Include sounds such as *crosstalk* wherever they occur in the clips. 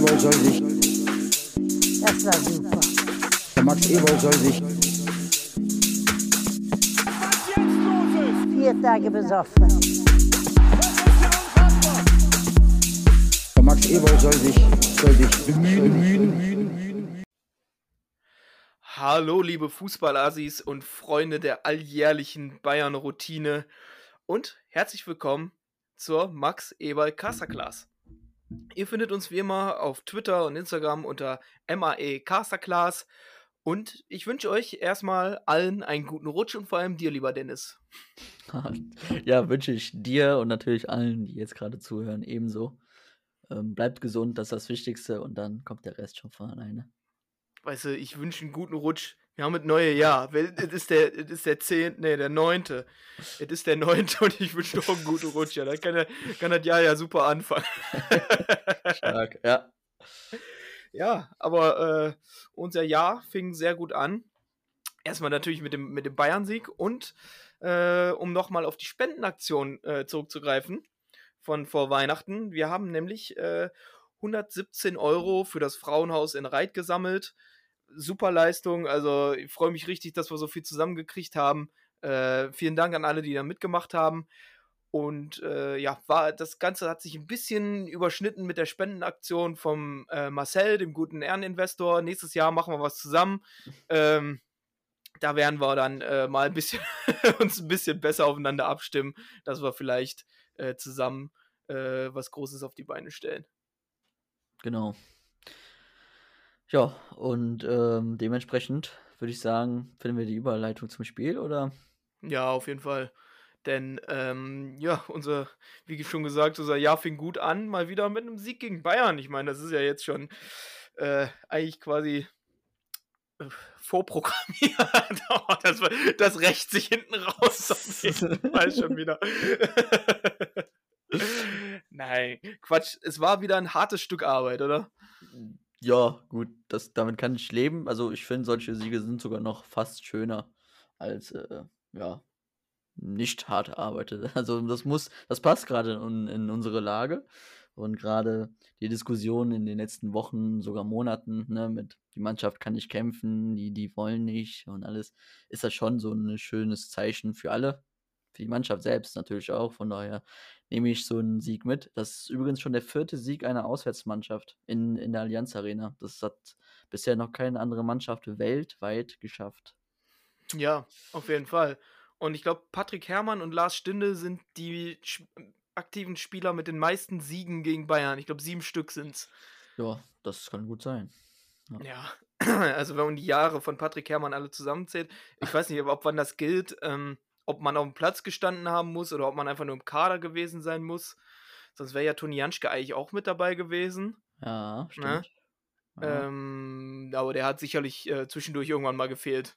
Ewald soll sich, Das war super. der Max Ewald soll sich, Vier Tage besoffen. der Max Ewald soll sich, soll sich bemühen, Hallo, liebe Fußballassis und Freunde der alljährlichen Bayern-Routine und herzlich willkommen zur Max Eberl Casterclass. Ihr findet uns wie immer auf Twitter und Instagram unter MAE Casterclass und ich wünsche euch erstmal allen einen guten Rutsch und vor allem dir, lieber Dennis. *laughs* Ja, wünsche ich dir und natürlich allen, die jetzt gerade zuhören, ebenso. Ähm, bleibt gesund, das ist das Wichtigste und dann kommt der Rest schon von alleine. Weißt du, ich wünsche einen guten Rutsch. Wir haben das neue Jahr. Es ist der, es ist der 10., nee, der 9. Es ist der 9. und ich wünsche doch einen guten Rutsch. Ja, dann kann, der, kann das Jahr ja super anfangen. *laughs* Stark, ja. Ja, aber äh, unser Jahr fing sehr gut an. Erstmal natürlich mit dem, mit dem Bayern-Sieg und äh, um nochmal auf die Spendenaktion äh, zurückzugreifen von vor Weihnachten. Wir haben nämlich äh, 117 Euro für das Frauenhaus in Reit gesammelt. Super Leistung, also ich freue mich richtig, dass wir so viel zusammengekriegt haben. Äh, vielen Dank an alle, die da mitgemacht haben. Und äh, ja, war, das Ganze hat sich ein bisschen überschnitten mit der Spendenaktion vom äh, Marcel, dem guten Ehreninvestor. Nächstes Jahr machen wir was zusammen. Ähm, da werden wir dann äh, mal ein bisschen *laughs* uns ein bisschen besser aufeinander abstimmen, dass wir vielleicht äh, zusammen äh, was Großes auf die Beine stellen. Genau. Ja, und ähm, dementsprechend würde ich sagen, finden wir die Überleitung zum Spiel oder? Ja, auf jeden Fall. Denn, ähm, ja, unser, wie schon gesagt, unser Jahr fing gut an, mal wieder mit einem Sieg gegen Bayern. Ich meine, das ist ja jetzt schon äh, eigentlich quasi äh, vorprogrammiert. *laughs* Oh, das, das rächt sich hinten raus. Auf jeden Fall schon wieder. *laughs* Nein, Quatsch. Es war wieder ein hartes Stück Arbeit, oder? Ja, gut, das, damit kann ich leben. Also ich finde, solche Siege sind sogar noch fast schöner als, äh, ja, nicht hart erarbeitet. *laughs* Also das muss, das passt gerade in, in unsere Lage. Und gerade die Diskussion in den letzten Wochen, sogar Monaten, ne, mit die Mannschaft kann nicht kämpfen, die, die wollen nicht und alles, ist das schon so ein schönes Zeichen für alle. Für die Mannschaft selbst natürlich auch. Von daher nehme ich so einen Sieg mit. Das ist übrigens schon der vierte Sieg einer Auswärtsmannschaft in, in der Allianz Arena. Das hat bisher noch keine andere Mannschaft weltweit geschafft. Ja, auf jeden Fall. Und ich glaube, Patrick Herrmann und Lars Stinde sind die aktiven Spieler mit den meisten Siegen gegen Bayern. Ich glaube, sieben Stück sind's. Ja, das kann gut sein. Ja. ja. *clears throat* also wenn man die Jahre von Patrick Herrmann alle zusammenzählt, ich weiß nicht, ob wann das gilt, ähm, ob man auf dem Platz gestanden haben muss oder ob man einfach nur im Kader gewesen sein muss. Sonst wäre ja Toni Janschke eigentlich auch mit dabei gewesen. Ja, Ne? stimmt. Ja. Ähm, aber der hat sicherlich äh, zwischendurch irgendwann mal gefehlt.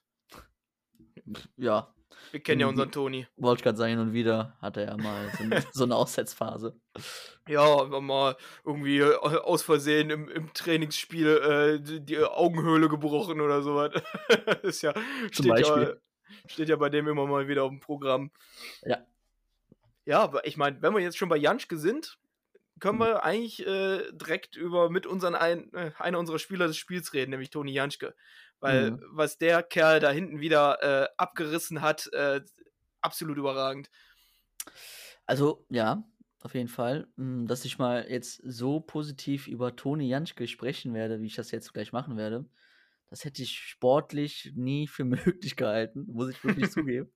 ja, Wir kennen ja unseren Toni. wollte ich gerade sagen, hin und wieder hatte er mal so, eine- *laughs* so eine Aussetzphase. Ja, mal irgendwie äh, aus Versehen im, im Trainingsspiel äh, die, die Augenhöhle gebrochen oder sowas. *laughs* ist ja, ja, Beispiel. Steht ja bei dem immer mal wieder auf dem Programm. Ja. Ja, aber ich meine, wenn wir jetzt schon bei Janschke sind, können wir eigentlich äh, direkt über mit unseren ein, äh, einer unserer Spieler des Spiels reden, nämlich Toni Janschke. Weil Mhm. was der Kerl da hinten wieder äh, abgerissen hat, äh, absolut überragend. Also, ja, auf jeden Fall. Mm, Dass ich mal jetzt so positiv über Toni Janschke sprechen werde, wie ich das jetzt gleich machen werde, das hätte ich sportlich nie für *laughs* möglich gehalten, muss ich wirklich zugeben.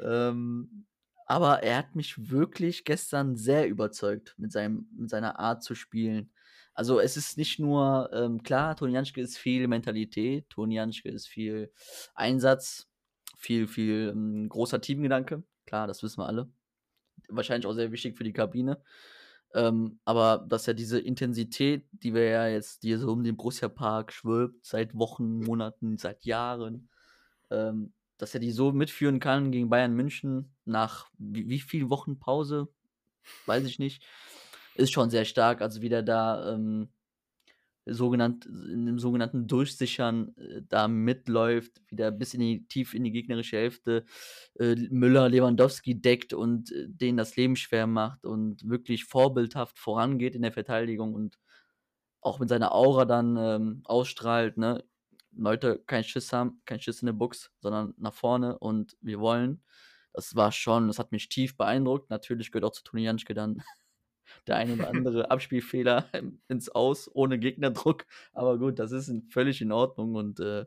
Ähm, aber er hat mich wirklich gestern sehr überzeugt mit, seinem, mit seiner Art zu spielen. Also es ist nicht nur, ähm, klar, Toni Janschke ist viel Mentalität, Toni Janschke ist viel Einsatz, viel, viel ähm, großer Teamgedanke. Klar, das wissen wir alle wahrscheinlich auch sehr wichtig für die Kabine. Ähm, aber dass er diese Intensität, die wir ja jetzt, die so um den Borussia Park schwirbt, seit Wochen, Monaten, seit Jahren, ähm, dass er die so mitführen kann gegen Bayern München nach wie, wie viel Wochen Pause, weiß ich nicht, ist schon sehr stark. Also wieder da ähm, sogenannt, in dem sogenannten Durchsichern äh, da mitläuft, wieder bis in die, tief in die gegnerische Hälfte äh, Müller, Lewandowski deckt und äh, denen das Leben schwer macht und wirklich vorbildhaft vorangeht in der Verteidigung und auch mit seiner Aura dann ähm, ausstrahlt, ne? Leute keinen Schiss haben, kein Schiss in der Box, sondern nach vorne und wir wollen. Das war schon, das hat mich tief beeindruckt. Natürlich gehört auch zu Toni Janschke dann der eine oder andere Abspielfehler *laughs* ins Aus ohne Gegnerdruck. Aber gut, das ist völlig in Ordnung und äh,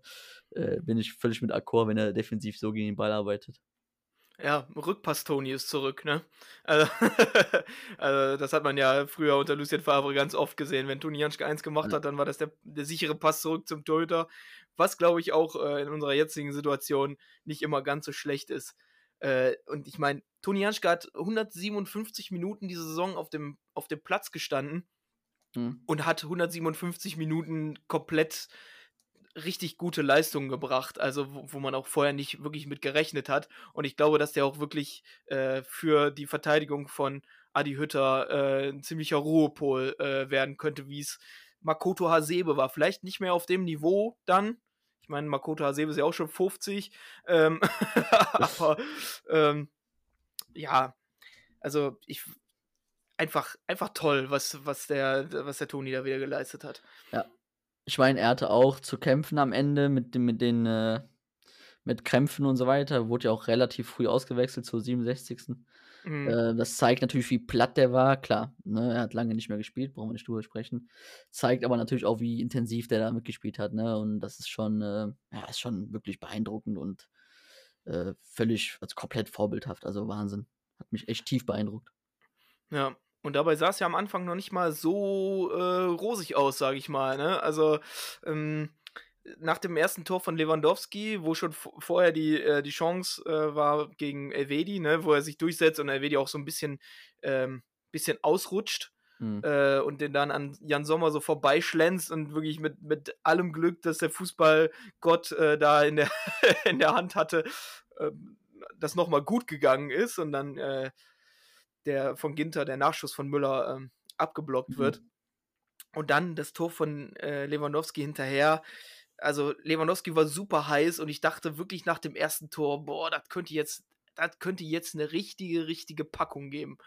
äh, bin ich völlig mit Akkord, wenn er defensiv so gegen den Ball arbeitet. Ja, Rückpass Toni ist zurück, ne? Also, *laughs* also, das hat man ja früher unter Lucien Favre ganz oft gesehen. Wenn Toni Janschke eins gemacht hat, dann war das der, der sichere Pass zurück zum Torhüter. Was, glaube ich, auch äh, in unserer jetzigen Situation nicht immer ganz so schlecht ist. Äh, und ich meine, Toni Janschke hat 157 Minuten diese Saison auf dem, auf dem Platz gestanden mhm. und hat 157 Minuten komplett richtig gute Leistungen gebracht, also wo, wo, man auch vorher nicht wirklich mit gerechnet hat. Und ich glaube, dass der auch wirklich äh, für die Verteidigung von Adi Hütter äh, ein ziemlicher Ruhepol äh, werden könnte, wie es Makoto Hasebe war. Vielleicht nicht mehr auf dem Niveau dann. Ich meine, Makoto Hasebe ist ja auch schon 50. Ähm, *laughs* aber ähm, ja, also ich einfach, einfach toll, was, was der, was der Toni da wieder geleistet hat. Ja, ich meine, er hatte auch zu kämpfen am Ende mit, mit den äh, mit Krämpfen und so weiter. Wurde ja auch relativ früh ausgewechselt zur 67. Mhm. Äh, das zeigt natürlich, wie platt der war. Klar, ne, er hat lange nicht mehr gespielt, brauchen wir nicht drüber sprechen. Zeigt aber natürlich auch, wie intensiv der da mitgespielt hat. Ne? Und das ist schon, äh, ja, ist schon wirklich beeindruckend und äh, völlig, also komplett vorbildhaft. Also Wahnsinn. Hat mich echt tief beeindruckt. Ja, und dabei sah es ja am Anfang noch nicht mal so äh, rosig aus, sage ich mal. Ne? Also ähm, nach dem ersten Tor von Lewandowski, wo schon vorher die, äh, die Chance äh, war gegen Elvedi, ne, wo er sich durchsetzt und Elvedi auch so ein bisschen, ähm, bisschen ausrutscht mhm. äh, und den dann an Jan Sommer so vorbeischlänzt und wirklich mit, mit allem Glück, dass der Fußballgott äh, da in der, *laughs* in der Hand hatte, ähm, das nochmal gut gegangen ist und dann äh, der von Ginter, der Nachschuss von Müller ähm, abgeblockt mhm. wird. Und dann das Tor von äh, Lewandowski hinterher. Also Lewandowski war super heiß und ich dachte wirklich nach dem ersten Tor, boah, das könnte jetzt, das könnte jetzt eine richtige, richtige Packung geben.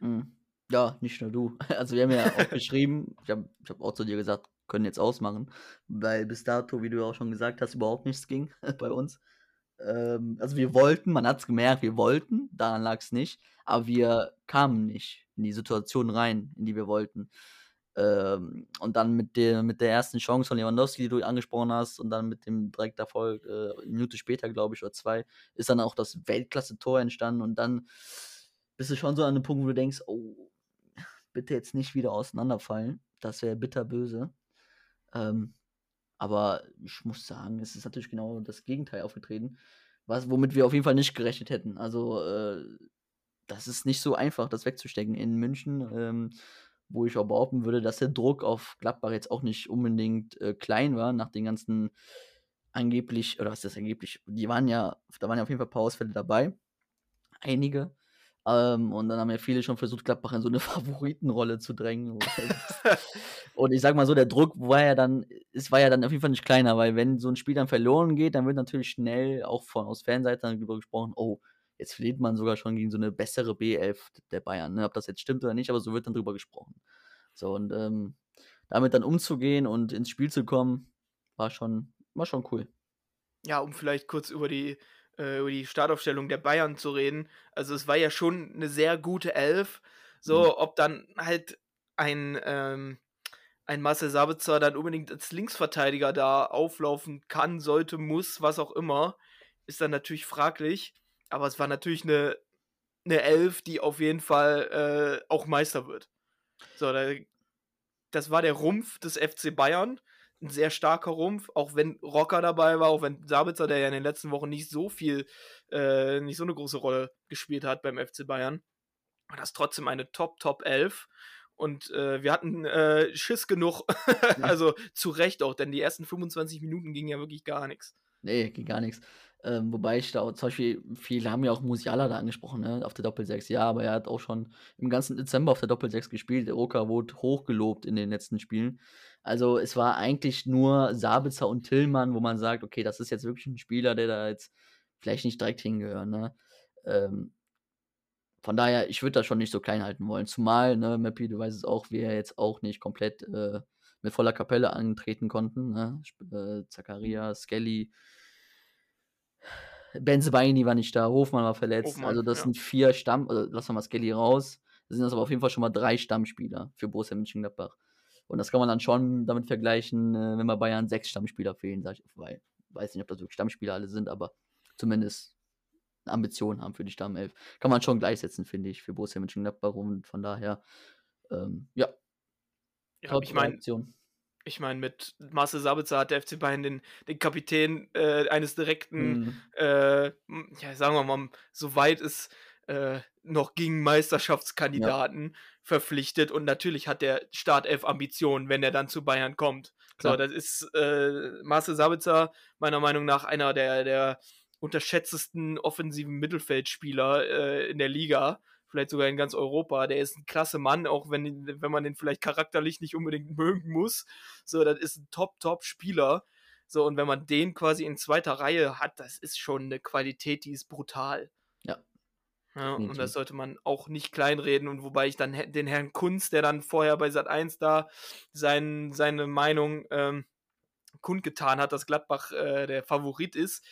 Mhm. Ja, nicht nur du. *laughs* Also wir haben ja auch *laughs* geschrieben, ich habe ich hab auch zu dir gesagt, können jetzt ausmachen, weil bis dato, wie du auch schon gesagt hast, überhaupt nichts ging *laughs* bei uns. Ähm, also wir wollten, man hat es gemerkt, wir wollten, daran lag es nicht, aber wir kamen nicht in die Situation rein, in die wir wollten. Ähm, und dann mit der, mit der ersten Chance von Lewandowski, die du angesprochen hast, und dann mit dem direkt Erfolg, äh, Minute später, glaube ich, oder zwei, ist dann auch das Weltklasse-Tor entstanden und dann bist du schon so an einem Punkt, wo du denkst, oh, bitte jetzt nicht wieder auseinanderfallen. Das wäre bitterböse. Ähm, aber ich muss sagen, es ist natürlich genau das Gegenteil aufgetreten, was, womit wir auf jeden Fall nicht gerechnet hätten. Also, äh, das ist nicht so einfach, das wegzustecken in München, ähm, wo ich auch behaupten würde, dass der Druck auf Gladbach jetzt auch nicht unbedingt äh, klein war, nach den ganzen angeblich, oder was ist das angeblich, die waren ja, da waren ja auf jeden Fall ein paar Ausfälle dabei. Einige. Ähm, und dann haben ja viele schon versucht, Gladbach in so eine *laughs* Favoritenrolle zu drängen. *laughs* und ich sag mal so, der Druck war ja dann, es war ja dann auf jeden Fall nicht kleiner, weil wenn so ein Spiel dann verloren geht, dann wird natürlich schnell auch von aus Fanseite darüber gesprochen, oh, jetzt verliert man sogar schon gegen so eine bessere B11 der Bayern. Ne? Ob das jetzt stimmt oder nicht, aber so wird dann drüber gesprochen. So, und ähm, damit dann umzugehen und ins Spiel zu kommen, war schon, war schon cool. Ja, um vielleicht kurz über die äh, über die Startaufstellung der Bayern zu reden. Also es war ja schon eine sehr gute Elf. So, mhm. ob dann halt ein, ähm, ein Marcel Sabitzer dann unbedingt als Linksverteidiger da auflaufen kann, sollte, muss, was auch immer, ist dann natürlich fraglich. Aber es war natürlich eine, eine Elf, die auf jeden Fall äh, auch Meister wird. So, da, das war der Rumpf des FC Bayern ein sehr starker Rumpf, auch wenn Rocker dabei war, auch wenn Sabitzer, der ja in den letzten Wochen nicht so viel, äh, nicht so eine große Rolle gespielt hat beim FC Bayern, war das trotzdem eine Top, Top 11. Und äh, wir hatten äh, Schiss genug, *laughs* also zu Recht auch, denn die ersten 25 Minuten gingen ja wirklich gar nichts. Nee, ging gar nichts. Ähm, wobei ich da zum Beispiel, viele haben ja auch Musiala da angesprochen, ne, auf der Doppel-6. Ja, aber er hat auch schon im ganzen Dezember auf der Doppel-6 gespielt. Der Roka wurde hochgelobt in den letzten Spielen. Also es war eigentlich nur Sabitzer und Tillmann, wo man sagt, okay, das ist jetzt wirklich ein Spieler, der da jetzt vielleicht nicht direkt hingehört. Ne? Ähm, von daher, ich würde das schon nicht so klein halten wollen. Zumal, ne, Mappy, du weißt es auch, wir jetzt auch nicht komplett äh, mit voller Kapelle antreten konnten. Ne? Äh, Zakaria, Skelly, Benzebaini war nicht da, Hofmann war verletzt. Hofmann, also das ja. sind vier Stamm, also lassen wir mal Skelly raus. Das sind das aber auf jeden Fall schon mal drei Stammspieler für Borussia Mönchengladbach. Und das kann man dann schon damit vergleichen, äh, wenn bei Bayern sechs Stammspieler fehlen, sag ich, weil weiß nicht, ob das wirklich Stammspieler alle sind, aber zumindest Ambitionen haben für die Stammelf. Kann man schon gleichsetzen, finde ich, für Borussia Mönchengladbach und von daher, ähm, ja, Ja, top ich meine. Ich mein, mit Marcel Sabitzer hat der FC Bayern den, den Kapitän äh, eines direkten, Mhm. äh, ja, sagen wir mal, soweit es äh, noch ging, Meisterschaftskandidaten verpflichtet. Und natürlich hat der Startelf Ambitionen, wenn er dann zu Bayern kommt. So, Klar. das ist äh, Marcel Sabitzer meiner Meinung nach einer der, der unterschätztesten offensiven Mittelfeldspieler äh, in der Liga. Vielleicht sogar in ganz Europa. Der ist ein klasse Mann, auch wenn, wenn man den vielleicht charakterlich nicht unbedingt mögen muss. So, das ist ein Top-Top-Spieler. So, und wenn man den quasi in zweiter Reihe hat, das ist schon eine Qualität, die ist brutal. Ja. Ja, und das sollte man auch nicht kleinreden. Und wobei ich dann den Herrn Kunz, der dann vorher bei Sat 1 da sein, seine Meinung ähm, kundgetan hat, dass Gladbach äh, der Favorit ist.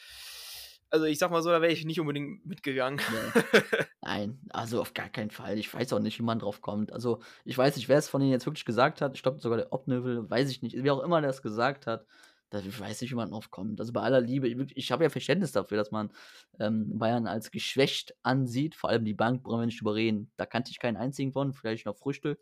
Also ich sag mal so, da wäre ich nicht unbedingt mitgegangen. Nee. *laughs* Nein, also auf gar keinen Fall. Ich weiß auch nicht, wie man drauf kommt. Also, ich weiß nicht, wer es von Ihnen jetzt wirklich gesagt hat. Ich glaube sogar der Obnövel, weiß ich nicht. Wer auch immer der es gesagt hat, da ich weiß nicht, wie man drauf kommt. Also bei aller Liebe, ich, ich habe ja Verständnis dafür, dass man ähm, Bayern als geschwächt ansieht. Vor allem die Bank, brauchen wir nicht drüber reden. Da kannte ich keinen einzigen von, vielleicht noch Früchte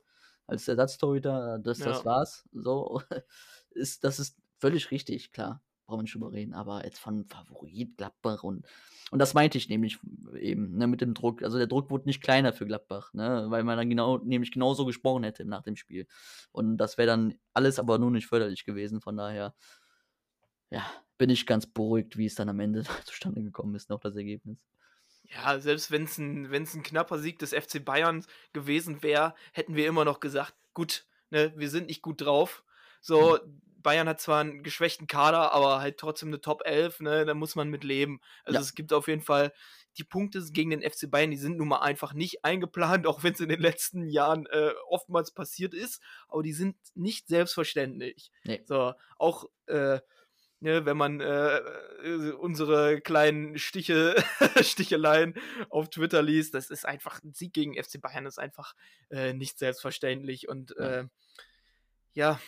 als Ersatztorhüter. Das, das Ja. war's. So, *laughs* ist, das ist völlig richtig, klar. Brauchen wir nicht drüber reden. Aber jetzt von Favorit, Gladbach und und das meinte ich nämlich eben, ne, mit dem Druck. Also der Druck wurde nicht kleiner für Gladbach, ne, weil man dann genau, nämlich genauso gesprochen hätte nach dem Spiel. Und das wäre dann alles aber nur nicht förderlich gewesen. Von daher, ja, bin ich ganz beruhigt, wie es dann am Ende *laughs* zustande gekommen ist, noch das Ergebnis. Ja, selbst wenn es ein, wenn's ein knapper Sieg des FC Bayern gewesen wäre, hätten wir immer noch gesagt, gut, ne, wir sind nicht gut drauf. So, Bayern hat zwar einen geschwächten Kader, aber halt trotzdem eine Top 11, ne, da muss man mit leben. Also Ja. es gibt auf jeden Fall die Punkte gegen den FC Bayern, die sind nun mal einfach nicht *laughs* eingeplant, auch wenn es in den letzten Jahren äh, oftmals passiert ist, aber die sind nicht selbstverständlich. Nee. So, auch äh, ne, wenn man äh, äh, unsere kleinen Stiche, *laughs* Sticheleien auf Twitter liest, das ist einfach ein Sieg gegen FC Bayern ist einfach äh, nicht selbstverständlich und Ja.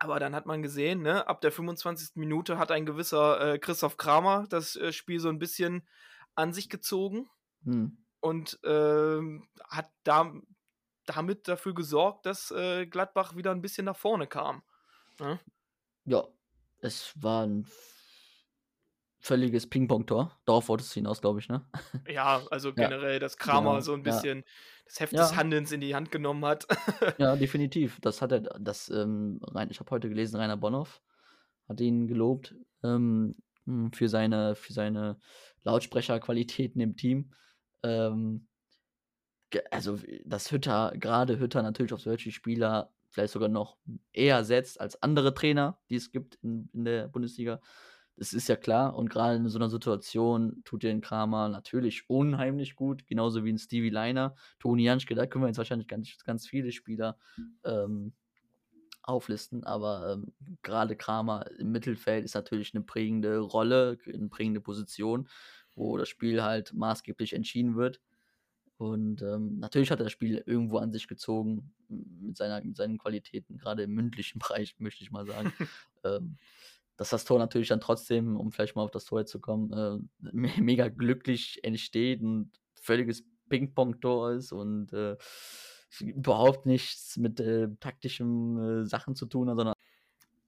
Äh, ja, aber dann hat man gesehen, ne, ab der 25. Minute hat ein gewisser äh, Christoph Kramer das äh, Spiel so ein bisschen an sich gezogen Hm. und ähm, hat da, damit dafür gesorgt, dass äh, Gladbach wieder ein bisschen nach vorne kam. Ne? Ja, es war ein völliges Ping-Pong-Tor. Darauf wolltest du hinaus, glaube ich, ne? *laughs* Ja, also generell, dass Kramer genau, so ein ja. bisschen das Heft Ja. des Handelns in die Hand genommen hat. Ja, *laughs* definitiv. Das hat er, das, ähm, rein, ich habe heute gelesen, Rainer Bonhoff hat ihn gelobt ähm, mh, für seine, für seine Lautsprecherqualitäten im Team. Ähm, also, dass Hütter, gerade Hütter natürlich auf solche Spieler vielleicht sogar noch eher setzt als andere Trainer, die es gibt in, in der Bundesliga. Das ist ja klar. Und gerade in so einer Situation tut den Kramer natürlich unheimlich gut, genauso wie ein Stevie Liner. Toni Janschke, da können wir jetzt wahrscheinlich ganz, ganz viele Spieler ähm, auflisten, aber ähm, gerade Kramer im Mittelfeld ist natürlich eine prägende Rolle, eine prägende Position, wo das Spiel halt maßgeblich entschieden wird. Und ähm, natürlich hat er das Spiel irgendwo an sich gezogen mit, seiner, mit seinen Qualitäten, gerade im mündlichen *laughs* Bereich, möchte ich mal sagen. *laughs* ähm, dass das Tor natürlich dann trotzdem, um vielleicht mal auf das Tor zu kommen, äh, *laughs* me- mega glücklich entsteht und völliges Ping-Pong-Tor ist und äh, überhaupt nichts mit äh, taktischen äh, Sachen zu tun hat, sondern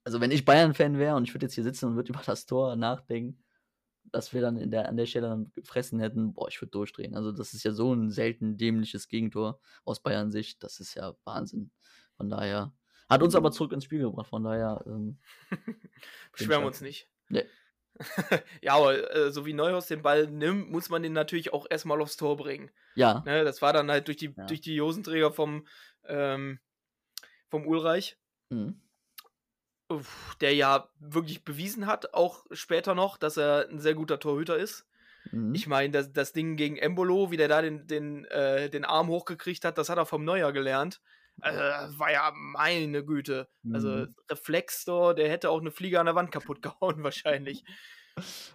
also wenn ich Bayern-Fan wäre und ich würde jetzt hier sitzen und würde *laughs* über das Tor nachdenken, dass wir dann in der, an der Stelle dann gefressen hätten, boah, ich würde durchdrehen. Also das ist ja so ein selten dämliches Gegentor aus Bayern-Sicht, das ist ja Wahnsinn. Von daher hat uns aber zurück ins Spiel gebracht, von daher ähm, *laughs* Beschweren wir uns nicht. Nee. *laughs* ja, aber äh, so wie Neuhaus den Ball nimmt, muss man den natürlich auch erstmal aufs Tor bringen. ja, Ne, das war dann halt durch die, Ja. durch die Hosenträger vom, ähm, vom Ulreich, mhm. der ja wirklich bewiesen hat, auch später noch, dass er ein sehr guter Torhüter ist. Mhm. Ich meine, das, das Ding gegen Embolo, wie der da den, den, äh, den Arm hochgekriegt hat, das hat er vom Neuer gelernt. Also, das war ja meine Güte. Also, Mhm. Reflextor, der hätte auch eine Fliege an der Wand kaputt *laughs* gehauen, wahrscheinlich.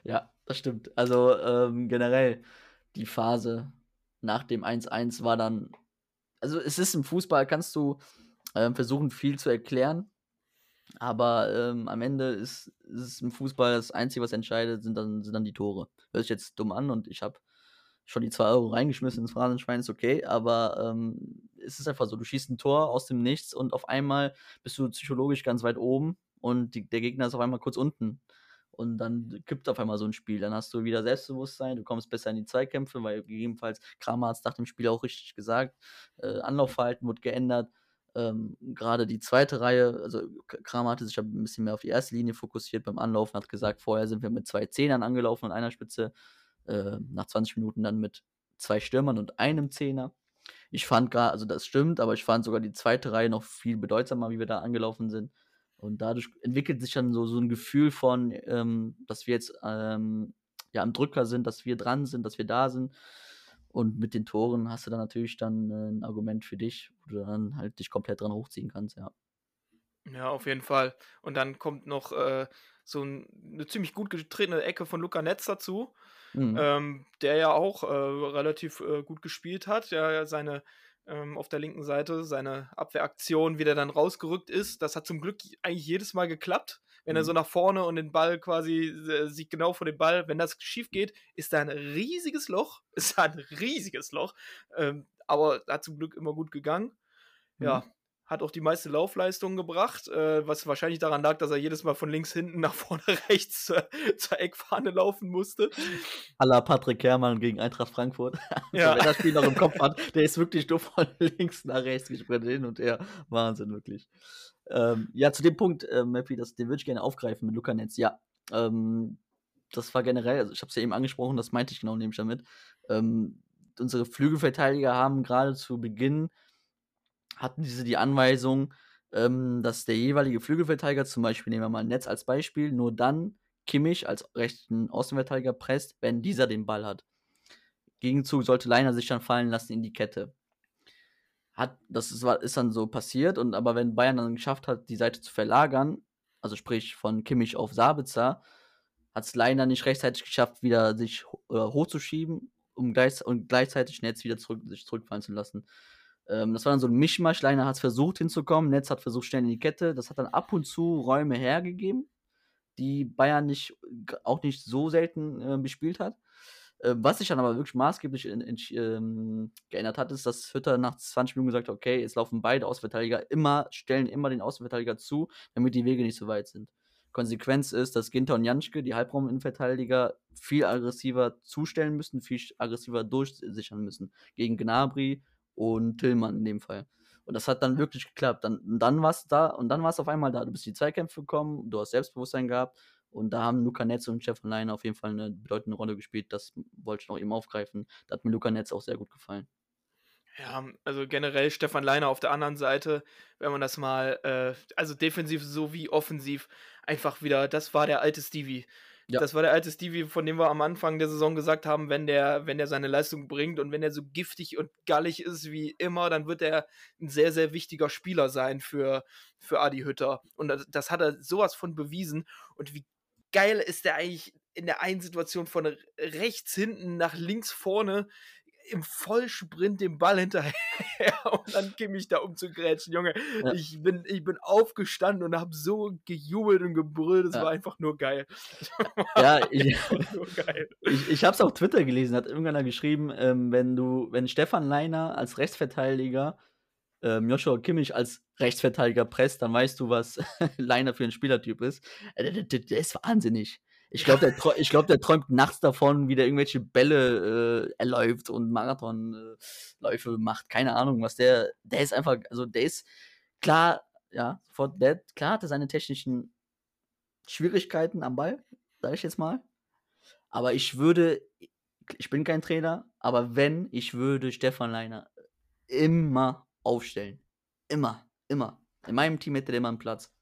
Ja, das stimmt. Also ähm, generell die Phase nach dem 1-1 war dann. Also es ist im Fußball, kannst du ähm, versuchen, viel zu erklären. Aber ähm, am Ende ist, ist es im Fußball das Einzige, was entscheidet, sind dann, sind dann die Tore. Hört sich jetzt dumm an und ich habe schon die 2 Euro reingeschmissen ins Phrasenschwein, ist okay, aber ähm, es ist einfach so, du schießt ein Tor aus dem Nichts und auf einmal bist du psychologisch ganz weit oben und die, der Gegner ist auf einmal kurz unten. Und dann kippt auf einmal so ein Spiel. Dann hast du wieder Selbstbewusstsein, du kommst besser in die Zweikämpfe, weil gegebenenfalls Kramer hat es nach dem Spiel auch richtig gesagt. Äh, Anlaufverhalten wird geändert. Ähm, Gerade die zweite Reihe, also Kramer hatte sich ein bisschen mehr auf die erste Linie fokussiert beim Anlaufen, hat gesagt, vorher sind wir mit zwei Zehnern angelaufen und einer Spitze. Äh, nach 20 Minuten dann mit zwei Stürmern und einem Zehner. Ich fand gerade, also das stimmt, aber ich fand sogar die zweite Reihe noch viel bedeutsamer, wie wir da angelaufen sind. Und dadurch entwickelt sich dann so, so ein Gefühl von, ähm, dass wir jetzt ähm, ja am Drücker sind, dass wir dran sind, dass wir da sind. Und mit den Toren hast du dann natürlich dann äh, ein Argument für dich, wo du dann halt dich komplett dran hochziehen kannst, ja. Ja, auf jeden Fall. Und dann kommt noch äh, so ein, eine ziemlich gut getretene Ecke von Luca Netz dazu, Mhm. ähm, der ja auch äh, relativ äh, gut gespielt hat. Der ja seine ähm, auf der linken Seite seine Abwehraktion, wie der dann rausgerückt ist, das hat zum Glück eigentlich jedes Mal geklappt. Wenn er Mhm. so nach vorne und den Ball quasi äh, sieht genau vor dem Ball, wenn das schief geht, ist da ein riesiges Loch. *laughs* Ist da ein riesiges Loch. Ähm, aber hat zum Glück immer gut gegangen. Ja, Mhm. Hat auch die meiste Laufleistung gebracht, äh, was wahrscheinlich daran lag, dass er jedes Mal von links hinten *laughs* nach vorne rechts zur, zur Eckfahne laufen musste. la Patrick Herrmann gegen Eintracht Frankfurt. *laughs* Ja. Also, wer das Spiel noch im Kopf hat, der ist wirklich nur von *laughs* links nach rechts gesprintet hin und her. Wahnsinn, wirklich. Ähm, ja, zu dem Punkt, äh, Mappy, das, den würde ich gerne aufgreifen mit Luca Netz. Ja, ähm, das war generell, also ich habe es ja eben angesprochen, das meinte ich genau nämlich damit. Ähm, unsere Flügelverteidiger haben gerade zu Beginn, hatten diese die Anweisung, ähm, dass der jeweilige Flügelverteidiger, zum Beispiel nehmen wir mal Netz als Beispiel, nur dann Kimmich als rechten Außenverteidiger presst, wenn dieser den Ball hat. Gegenzug sollte Leiner sich dann fallen lassen in die Kette. Hat, das ist, ist dann so passiert, und aber wenn Bayern dann geschafft hat, die Seite zu verlagern, also sprich von Kimmich auf Sabitzer, hat es Leiner nicht rechtzeitig geschafft, wieder sich äh, hochzuschieben, um gleich, und gleichzeitig Netz wieder zurück, sich zurückfallen zu lassen. Ähm, das war dann so ein Mischmasch. Leiner hat es versucht hinzukommen, Netz hat versucht schnell in die Kette. Das hat dann ab und zu Räume hergegeben, die Bayern nicht, auch nicht so selten äh, bespielt hat. Äh, was sich dann aber wirklich maßgeblich in, in, ähm, geändert hat, ist, dass Hütter nach 20 Minuten gesagt hat, okay, jetzt laufen beide Außenverteidiger immer, stellen immer den Außenverteidiger zu, damit die Wege nicht so weit sind. Konsequenz ist, dass Ginter und Janschke, die Halbraum-Innenverteidiger, viel aggressiver zustellen müssen, viel aggressiver durchsichern müssen. Gegen Gnabry und Tillmann in dem Fall. Und das hat dann wirklich geklappt. Dann, dann war es da und dann war es auf einmal da. Du bist in die Zweikämpfe gekommen, du hast Selbstbewusstsein gehabt und da haben Luca Netz und Stefan Leiner auf jeden Fall eine bedeutende Rolle gespielt. Das wollte ich noch eben aufgreifen. Da hat mir Luca Netz auch sehr gut gefallen. Ja, also generell Stefan Leiner auf der anderen Seite, wenn man das mal, äh, also defensiv sowie offensiv, einfach wieder, das war der alte Stevie. Ja. Das war der alte Stevie, von dem wir am Anfang der Saison gesagt haben, wenn der, wenn der seine Leistung bringt und wenn er so giftig und gallig ist wie immer, dann wird er ein sehr, sehr wichtiger Spieler sein für, für Adi Hütter. Und das, das hat er sowas von bewiesen. Und wie geil ist der eigentlich in der einen Situation von rechts hinten nach links vorne im Vollsprint den Ball hinterher *laughs* und dann käme ich da um zu grätschen, Junge. Ja. Ich, bin, ich bin aufgestanden und habe so gejubelt und gebrüllt. Es Ja. war einfach nur geil. Ja, *laughs* ich, geil. ich, ich habe es auf Twitter gelesen, hat irgendeiner geschrieben, ähm, wenn du, wenn Stefan Leiner als Rechtsverteidiger ähm, Joshua Kimmich als Rechtsverteidiger presst, dann weißt du, was *laughs* Leiner für ein Spielertyp ist. Äh, der ist wahnsinnig. Ich glaube, der, *laughs* ich glaub, der träumt nachts davon, wie der irgendwelche Bälle äh, erläuft und Marathonläufe macht. Keine Ahnung, was der. Der ist einfach, also der ist klar, ja, sofort, der, klar hat er seine technischen Schwierigkeiten am Ball, sage ich jetzt mal. Aber ich würde, ich bin kein Trainer, aber wenn, ich würde Stefan Leiner immer aufstellen. Immer, immer. In meinem Team hätte der immer einen Platz.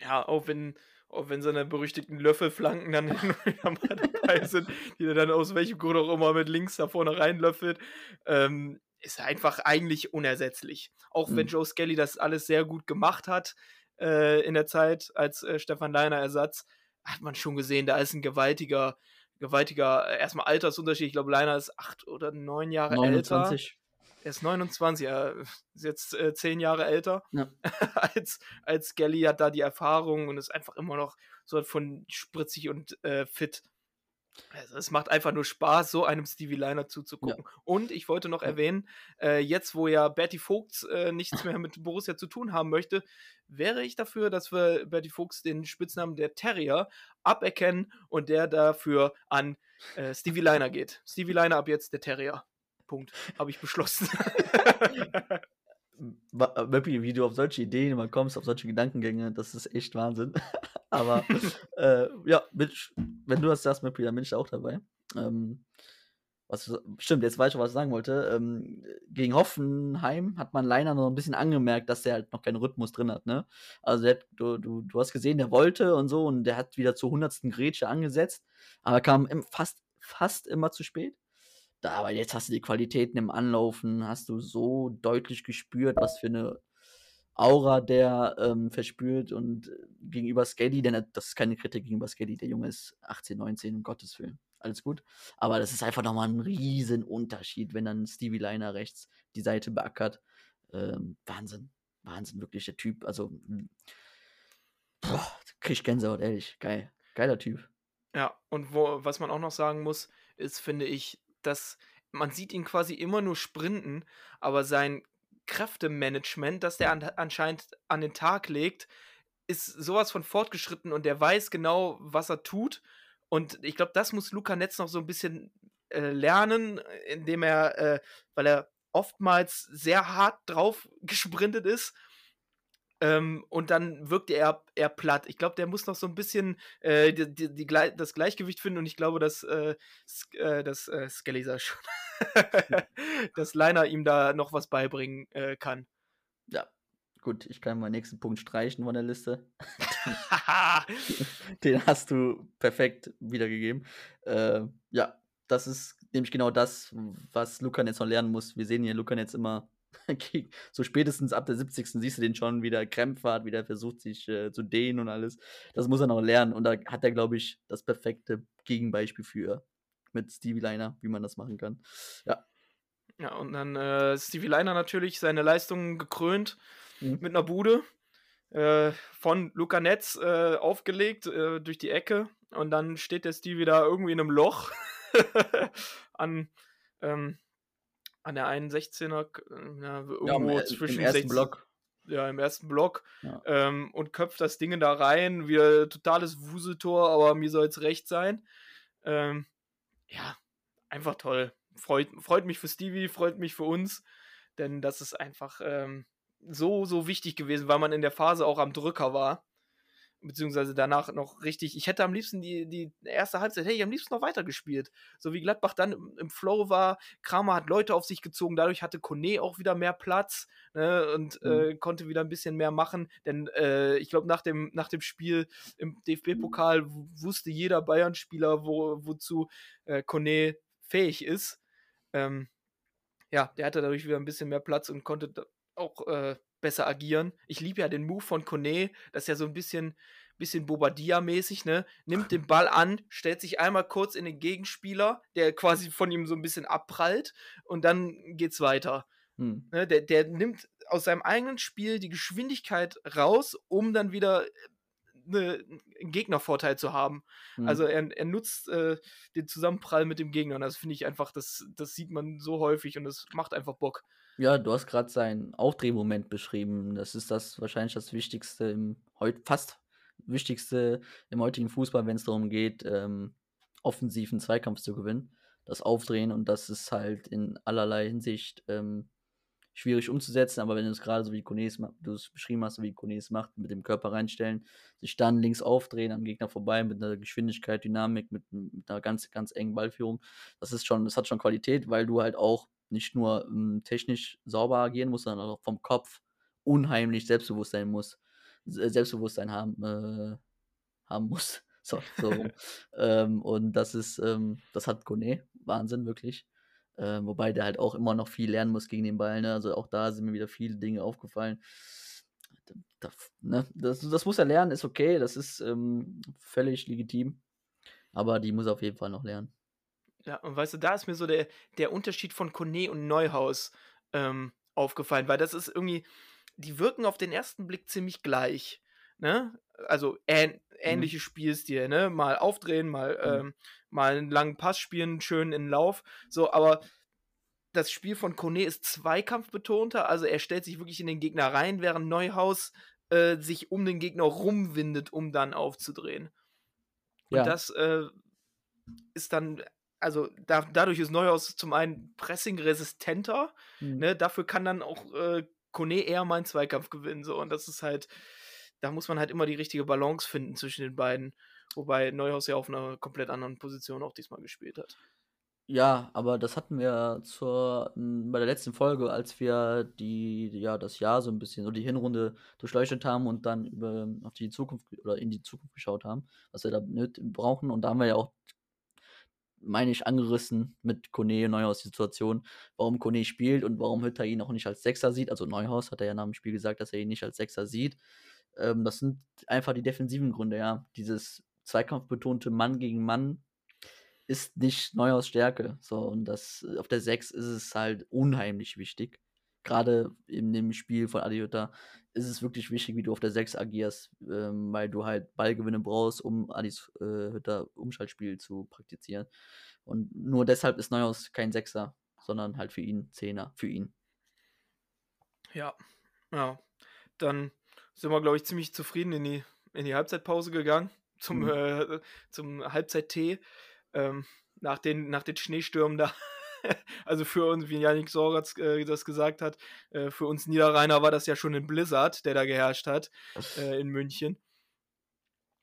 Ja, auch wenn, auch wenn seine berüchtigten Löffelflanken dann *laughs* wieder mal dabei sind, die er dann aus welchem Grund auch immer mit links da vorne reinlöffelt. Ähm, ist einfach eigentlich unersetzlich. Auch wenn Mhm. Joe Skelly das alles sehr gut gemacht hat äh, in der Zeit als äh, Stefan Leiner Ersatz, hat man schon gesehen, da ist ein gewaltiger, gewaltiger, äh, erstmal Altersunterschied. Ich glaube, Leiner ist acht oder neun Jahre älter. 29. Er ist 29, er ist jetzt äh, zehn Jahre älter Ja. *laughs* als, als Skelly, hat da die Erfahrung und ist einfach immer noch so von spritzig und äh, fit. Also es macht einfach nur Spaß, so einem Stevie Liner zuzugucken. Und ich wollte noch Ja. erwähnen, äh, jetzt wo ja Bertie Vogts äh, nichts mehr mit Borussia zu tun haben möchte, wäre ich dafür, dass wir Bertie Vogts den Spitznamen der Terrier aberkennen und der dafür an äh, Stevie Liner geht. Stevie Liner ab jetzt der Terrier. Punkt. Habe ich beschlossen. *laughs* Möppi, wie du auf solche Ideen immer kommst, auf solche Gedankengänge, das ist echt Wahnsinn. *laughs* Aber *laughs* äh, ja, Mitch, wenn du das sagst, Möppi, dann bin ich auch dabei. Ähm, was, stimmt, jetzt weiß ich, was ich sagen wollte. Ähm, gegen Hoffenheim hat man Leiner noch ein bisschen angemerkt, dass der halt noch keinen Rhythmus drin hat. Ne? Also der du, du, du hast gesehen, der wollte und so und der hat wieder zur hundertsten Grätsche angesetzt, aber kam im, fast, fast immer zu spät. Da, aber jetzt hast du die Qualitäten im Anlaufen, hast du so deutlich gespürt, was für eine Aura der ähm, verspürt und äh, gegenüber Skelly, denn das ist keine Kritik gegenüber Skelly, der Junge ist 18, 19, um Gottes Willen, alles gut. Aber das ist einfach nochmal ein riesen Unterschied, wenn dann Stevie Liner rechts die Seite beackert. Ähm, Wahnsinn, Wahnsinn, wirklich der Typ, also m, boah, krieg Gänsehaut, ehrlich, geil, geiler Typ. Ja, und wo, was man auch noch sagen muss, ist, finde ich, dass man sieht ihn quasi immer nur sprinten, aber sein Kräftemanagement, das der an, anscheinend an den Tag legt, ist sowas von fortgeschritten und der weiß genau, was er tut. Und ich glaube, das muss Luca Netz noch so ein bisschen äh, lernen, indem er, äh, weil er oftmals sehr hart drauf *laughs* gesprintet ist. Ähm, und dann wirkt er eher platt. Ich glaube, der muss noch so ein bisschen äh, die, die, die, das Gleichgewicht finden und ich glaube, dass, äh, äh, dass äh, Skelly schon, *laughs* dass Liner ihm da noch was beibringen äh, kann. Ja, gut, ich kann meinen nächsten Punkt streichen von der Liste. *laughs* Den hast du perfekt wiedergegeben. Äh, ja, das ist nämlich genau das, was Luca jetzt noch lernen muss. Wir sehen hier Luca jetzt immer, *laughs* so spätestens ab der 70. siehst du den schon wieder Krämpfe hat, wieder versucht sich äh, zu dehnen und alles. Das muss er noch lernen und da hat er, glaube ich, das perfekte Gegenbeispiel für mit Stevie Liner, wie man das machen kann. Ja, ja, und dann äh, Stevie Liner natürlich seine Leistungen gekrönt Mhm. mit einer Bude äh, von Luca Netz äh, aufgelegt äh, durch die Ecke und dann steht der Stevie da irgendwie in einem Loch *laughs* an, ähm, an der 1,16er, äh, ja, irgendwo ja im, zwischen im ersten 16 Block. ja, im ersten Block Ja. ähm, und köpft das Ding da rein. Wieder totales Wuseltor, aber mir soll es recht sein. Ähm, ja, einfach toll. Freut, freut mich für Stevie, freut mich für uns, denn das ist einfach ähm, so, so wichtig gewesen, weil man in der Phase auch am Drücker war. Beziehungsweise danach noch richtig. Ich hätte am liebsten die, die erste Halbzeit, hätte ich am liebsten noch weitergespielt. So wie Gladbach dann im, im Flow war. Kramer hat Leute auf sich gezogen, dadurch hatte Kone auch wieder mehr Platz ne, und Mhm. äh, konnte wieder ein bisschen mehr machen. Denn äh, ich glaube, nach dem, nach dem Spiel im DFB-Pokal wusste jeder Bayern-Spieler, wo, wozu äh, Kone fähig ist. Ähm, ja, der hatte dadurch wieder ein bisschen mehr Platz und konnte auch äh, besser agieren. Ich liebe ja den Move von Kone, das ist ja so ein bisschen, bisschen Bobadilla-mäßig, ne? Nimmt den Ball an, stellt sich einmal kurz in den Gegenspieler, der quasi von ihm so ein bisschen abprallt und dann geht's weiter. Hm. Ne? Der, der nimmt aus seinem eigenen Spiel die Geschwindigkeit raus, um dann wieder äh, ne, einen Gegnervorteil zu haben. Hm. Also er, er nutzt äh, den Zusammenprall mit dem Gegner. Und das finde ich einfach, das, das sieht man so häufig und das macht einfach Bock. Ja, du hast gerade seinen Aufdrehmoment beschrieben. Das ist das wahrscheinlich das Wichtigste im heut fast Wichtigste im heutigen Fußball, wenn es darum geht, ähm, offensiven Zweikampf zu gewinnen. Das Aufdrehen und das ist halt in allerlei Hinsicht ähm, schwierig umzusetzen, aber wenn du es gerade so wie Kones ma- du es beschrieben hast, wie Kones macht, mit dem Körper reinstellen, sich dann links aufdrehen, am Gegner vorbei, mit einer Geschwindigkeit, Dynamik, mit, mit einer ganz, ganz engen Ballführung, das ist schon, das hat schon Qualität, weil du halt auch nicht nur ähm, technisch sauber agieren musst, sondern auch vom Kopf unheimlich Selbstbewusstsein muss, Se- Selbstbewusstsein haben, äh, haben muss. *laughs* So, so *laughs* ähm, und das ist, ähm, das hat Kone, Wahnsinn, wirklich. Äh, wobei der halt auch immer noch viel lernen muss gegen den Ball. Ne? Also auch da sind mir wieder viele Dinge aufgefallen. Da, ne? das, das muss er lernen, ist okay, das ist ähm, völlig legitim. Aber die muss er auf jeden Fall noch lernen. Ja, und weißt du, da ist mir so der, der Unterschied von Kone und Neuhaus ähm, aufgefallen, weil das ist irgendwie, die wirken auf den ersten Blick ziemlich gleich. Ne? Also ähn, Mhm. ähnliche Spielstil, ne? Mal aufdrehen, mal, Mhm. ähm, mal einen langen Pass spielen, schön in den Lauf. So, aber das Spiel von Kone ist zweikampfbetonter, also er stellt sich wirklich in den Gegner rein, während Neuhaus äh, sich um den Gegner rumwindet, um dann aufzudrehen. Und Ja. das äh, ist dann, also da, dadurch ist Neuhaus zum einen pressing-resistenter, Mhm. ne, dafür kann dann auch äh, Kone eher mal einen Zweikampf gewinnen. So. Und das ist halt, da muss man halt immer die richtige Balance finden zwischen den beiden. Wobei Neuhaus ja auf einer komplett anderen Position auch diesmal gespielt hat. Ja, aber das hatten wir zur, bei der letzten Folge, als wir die, ja, das Jahr so ein bisschen oder die Hinrunde durchleuchtet haben und dann über, auf die Zukunft oder in die Zukunft geschaut haben, was wir da brauchen. Und da haben wir ja auch, meine ich, angerissen mit Kone Neuhaus die Situation, warum Kone spielt und warum Hütter ihn auch nicht als Sechser sieht. Also Neuhaus hat er ja nach dem Spiel gesagt, dass er ihn nicht als Sechser sieht. Ähm, das sind einfach die defensiven Gründe, ja. Dieses zweikampfbetonte Mann gegen Mann ist nicht Neuhaus Stärke. So, und das auf der 6 ist es halt unheimlich wichtig. Gerade in dem Spiel von Adi Hütter ist es wirklich wichtig, wie du auf der 6 agierst, ähm, weil du halt Ballgewinne brauchst, um Adis äh, Hütter Umschaltspiel zu praktizieren. Und nur deshalb ist Neuhaus kein Sechser, sondern halt für ihn Zehner, für ihn. Ja, ja. Dann sind wir, glaube ich, ziemlich zufrieden in die, in die Halbzeitpause gegangen. Zum, Mhm. äh, zum Halbzeit-Tee. Ähm, nach, den, nach den Schneestürmen da. *laughs* also für uns, wie Janik Sorgatz äh, das gesagt hat, äh, für uns Niederrheiner war das ja schon ein Blizzard, der da geherrscht hat äh, in München.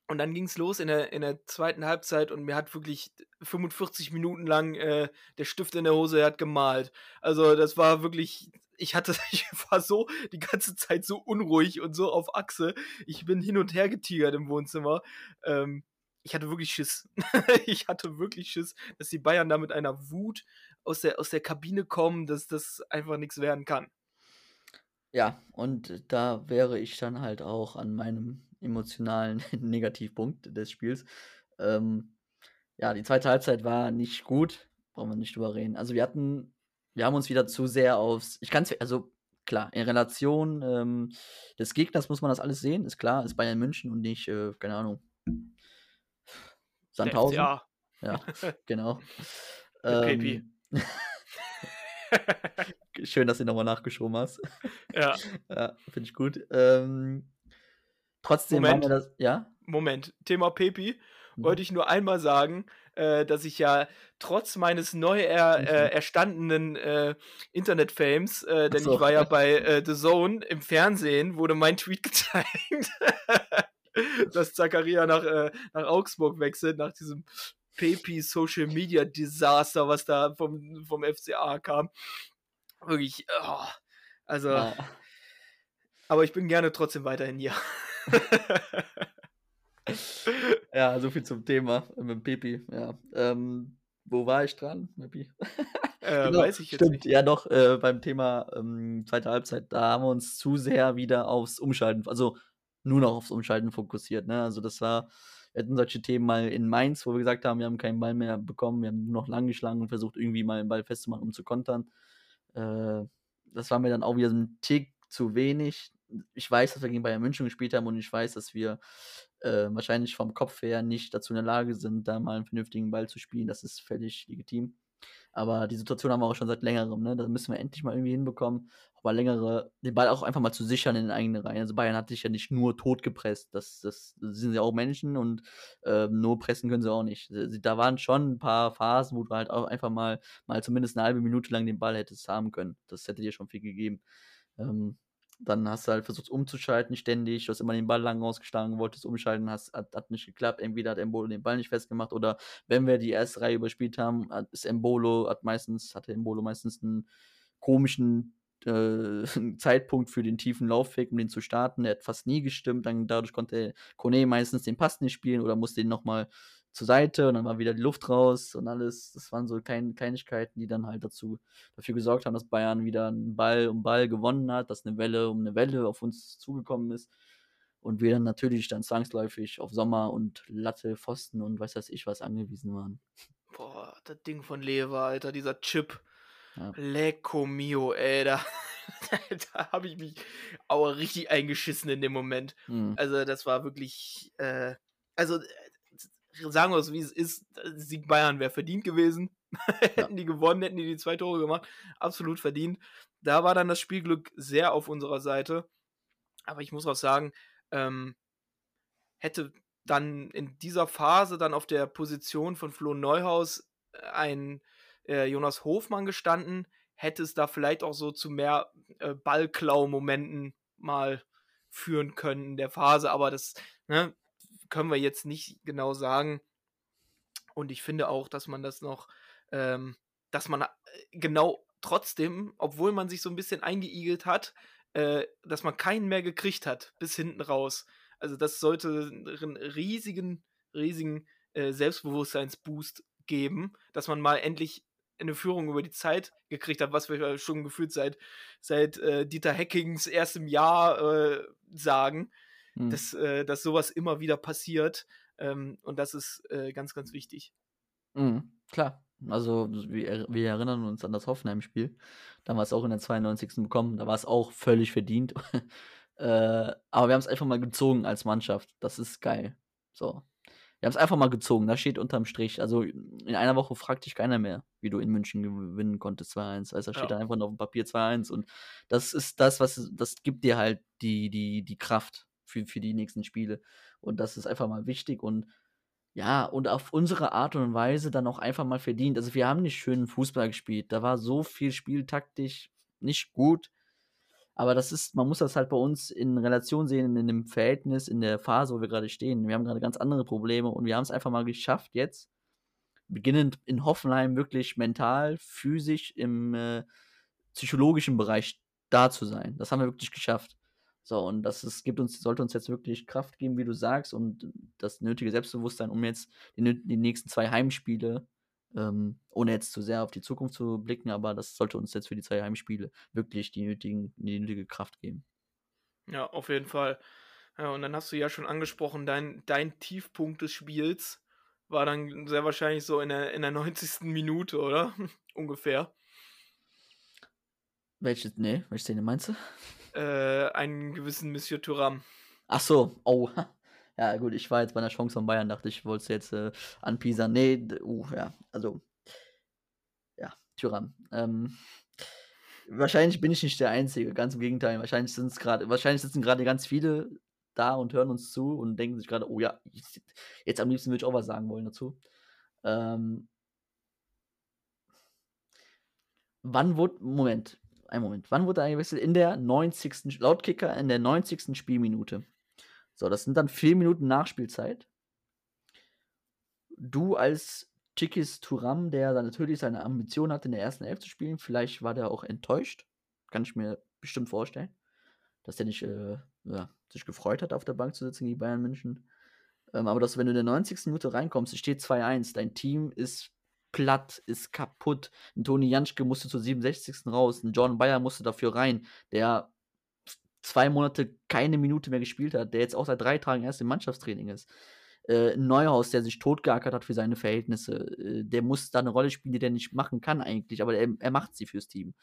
Und dann ging es los in der, in der zweiten Halbzeit und mir hat wirklich 45 Minuten lang äh, der Stift in der Hose hat gemalt. Also das war wirklich, ich hatte, *laughs* ich war so die ganze Zeit so unruhig und so auf Achse. Ich bin hin und her getigert im Wohnzimmer. Ähm, ich hatte wirklich Schiss. *laughs* ich hatte wirklich Schiss, dass die Bayern da mit einer Wut aus der, aus der Kabine kommen, dass das einfach nichts werden kann. Ja, und da wäre ich dann halt auch an meinem emotionalen *laughs* Negativpunkt des Spiels. Ähm, ja, die zweite Halbzeit war nicht gut, brauchen wir nicht drüber reden. Also wir hatten, wir haben uns wieder zu sehr aufs, ich kann es, also klar, in Relation ähm, des Gegners muss man das alles sehen, ist klar, ist Bayern München und nicht, äh, keine Ahnung, Sandhausen. Ja. Ja, *laughs* genau. Ähm, *laughs* schön, dass du nochmal nachgeschoben hast. ja. *laughs* Ja, finde ich gut. Ähm, trotzdem Moment. haben wir das. Ja? Moment, Thema Pepi. Mhm. wollte ich nur einmal sagen, äh, dass ich ja trotz meines neu er, *laughs* äh, erstandenen äh, Internet-Fames, äh, denn so. ich war ja bei äh, The Zone im Fernsehen, wurde mein Tweet gezeigt, dass Zakaria nach, äh, nach Augsburg wechselt, nach diesem Pepi Social Media Desaster, was da vom, vom FCA kam. Wirklich, oh, also, Ja. aber ich bin gerne trotzdem weiterhin hier. *laughs* ja, so viel zum Thema mit Pepi. Ja. Ähm, wo war ich dran, Pepi? äh, *laughs* Genau, weiß ich jetzt Stimmt, nicht. ja doch, äh, beim Thema ähm, zweite Halbzeit, da haben wir uns zu sehr wieder aufs Umschalten, also nur noch aufs Umschalten fokussiert. Ne? Also das war, wir hatten solche Themen mal in Mainz, wo wir gesagt haben, wir haben keinen Ball mehr bekommen, wir haben nur noch lang geschlagen und versucht irgendwie mal den Ball festzumachen, um zu kontern. Äh, das war mir dann auch wieder so ein Tick zu wenig. Ich weiß, dass wir gegen Bayern München gespielt haben und ich weiß, dass wir äh, wahrscheinlich vom Kopf her nicht dazu in der Lage sind, da mal einen vernünftigen Ball zu spielen. Das ist völlig legitim. Aber die Situation haben wir auch schon seit längerem, ne? Da müssen wir endlich mal irgendwie hinbekommen, auch mal längere, den Ball auch einfach mal zu sichern in den eigenen Reihen. Also Bayern hat sich ja nicht nur tot gepresst. Das, das, sind ja auch Menschen und äh, nur pressen können sie auch nicht. Da waren schon ein paar Phasen, wo du halt auch einfach mal, mal zumindest eine halbe Minute lang den Ball hättest haben können. Das hätte dir schon viel gegeben. Ähm, dann hast du halt versucht umzuschalten ständig, du hast immer den Ball lang rausgeschlagen, wolltest umschalten, hast, hat, hat nicht geklappt. Entweder hat Embolo den Ball nicht festgemacht oder wenn wir die erste Reihe überspielt haben, hat, ist Embolo, hat meistens, hatte Embolo meistens einen komischen äh, *laughs* Zeitpunkt für den tiefen Laufweg, um den zu starten. Der hat fast nie gestimmt, dann dadurch konnte Kone meistens den Pass nicht spielen oder musste ihn nochmal zur Seite und dann war wieder die Luft raus und alles. Das waren so klein, Kleinigkeiten, die dann halt dazu dafür gesorgt haben, dass Bayern wieder einen Ball um Ball gewonnen hat, dass eine Welle um eine Welle auf uns zugekommen ist. Und wir dann natürlich dann zwangsläufig auf Sommer und Latte, Pfosten und weiß weiß ich was angewiesen waren. Boah, das Ding von Lever, Alter, dieser Chip. Ja. Lecco mio, ey, da, *laughs* da habe ich mich aber richtig eingeschissen in dem Moment. Hm. Also, das war wirklich, äh, also, sagen wir es, wie es ist, Sieg Bayern wäre verdient gewesen. *laughs* hätten die gewonnen, hätten die die zwei Tore gemacht. Absolut verdient. Da war dann das Spielglück sehr auf unserer Seite. Aber ich muss auch sagen, ähm, hätte dann in dieser Phase dann auf der Position von Flo Neuhaus äh, ein äh, Jonas Hofmann gestanden, hätte es da vielleicht auch so zu mehr äh, Ballklau-Momenten mal führen können in der Phase, aber das ne, können wir jetzt nicht genau sagen. Und ich finde auch, dass man das noch, ähm, dass man äh, genau trotzdem, obwohl man sich so ein bisschen eingeigelt hat, äh, dass man keinen mehr gekriegt hat, bis hinten raus. Also das sollte einen riesigen, riesigen äh, Selbstbewusstseinsboost geben, dass man mal endlich eine Führung über die Zeit gekriegt hat, was wir schon gefühlt seit, seit äh, Dieter Hackings erstem Jahr äh, sagen, Hm. dass, äh, dass sowas immer wieder passiert. Ähm, und das ist äh, ganz, ganz wichtig. Mhm, klar. Also, wir, wir erinnern uns an das Hoffenheim-Spiel. Da wir es auch in der 92. bekommen. Da war es auch völlig verdient. *laughs* äh, aber wir haben es einfach mal gezogen als Mannschaft. Das ist geil. So. Wir haben es einfach mal gezogen. Das steht unterm Strich. Also, in einer Woche fragt dich keiner mehr, wie du in München gewinnen konntest 2-1. Also, da steht Ja. dann einfach nur auf dem Papier 2-1. Und das ist das, was das gibt dir halt die, die, die Kraft für, für die nächsten Spiele. Und das ist einfach mal wichtig. Und ja, und auf unsere Art und Weise dann auch einfach mal verdient. Also wir haben nicht schönen Fußball gespielt. Da war so viel spieltaktisch nicht gut. Aber das ist, man muss das halt bei uns in Relation sehen, in dem Verhältnis, in der Phase, wo wir gerade stehen. Wir haben gerade ganz andere Probleme und wir haben es einfach mal geschafft, jetzt, beginnend in Hoffenheim, wirklich mental, physisch, im äh, psychologischen Bereich da zu sein. Das haben wir wirklich geschafft. So, und das ist, gibt uns, sollte uns jetzt wirklich Kraft geben, wie du sagst, und das nötige Selbstbewusstsein, um jetzt die, die nächsten zwei Heimspiele, ähm, ohne jetzt zu sehr auf die Zukunft zu blicken, aber das sollte uns jetzt für die zwei Heimspiele wirklich die, nötigen, die nötige Kraft geben. Ja, auf jeden Fall. Ja, und dann hast du ja schon angesprochen, dein, dein Tiefpunkt des Spiels war dann sehr wahrscheinlich so in der, in der 90. Minute, oder? *laughs* Ungefähr. Welche, nee, welche Szene meinst du? Äh, einen gewissen Monsieur Thuram. Ach so, oh. *laughs* Ja, gut, ich war jetzt bei einer Chance von Bayern, dachte ich, wollte es jetzt äh, anpiesern. Nee, uh, ja, also, ja, Tyrann. Ähm, wahrscheinlich bin ich nicht der Einzige, ganz im Gegenteil. Wahrscheinlich sind es gerade, wahrscheinlich sitzen gerade ganz viele da und hören uns zu und denken sich gerade, oh ja, jetzt am liebsten würde ich auch was sagen wollen dazu. Ähm, wann wurde, Moment, ein Moment, wann wurde er eingewechselt? In der 90. laut Kicker in der 90. Spielminute. So, das sind dann vier Minuten Nachspielzeit. Du als Chikis Turam, der dann natürlich seine Ambition hat, in der ersten Elf zu spielen, vielleicht war der auch enttäuscht. Kann ich mir bestimmt vorstellen. Dass der nicht äh, ja, sich gefreut hat, auf der Bank zu sitzen gegen Bayern München. Ähm, aber dass, wenn du in der 90. Minute reinkommst, es steht 2-1, dein Team ist platt, ist kaputt. Ein Toni Janschke musste zur 67. raus, ein John Bayer musste dafür rein, der zwei Monate keine Minute mehr gespielt hat, der jetzt auch seit drei Tagen erst im Mannschaftstraining ist. Äh, Neuhaus, der sich totgeackert hat für seine Verhältnisse, äh, der muss da eine Rolle spielen, die der nicht machen kann eigentlich, aber er, er macht sie fürs Team.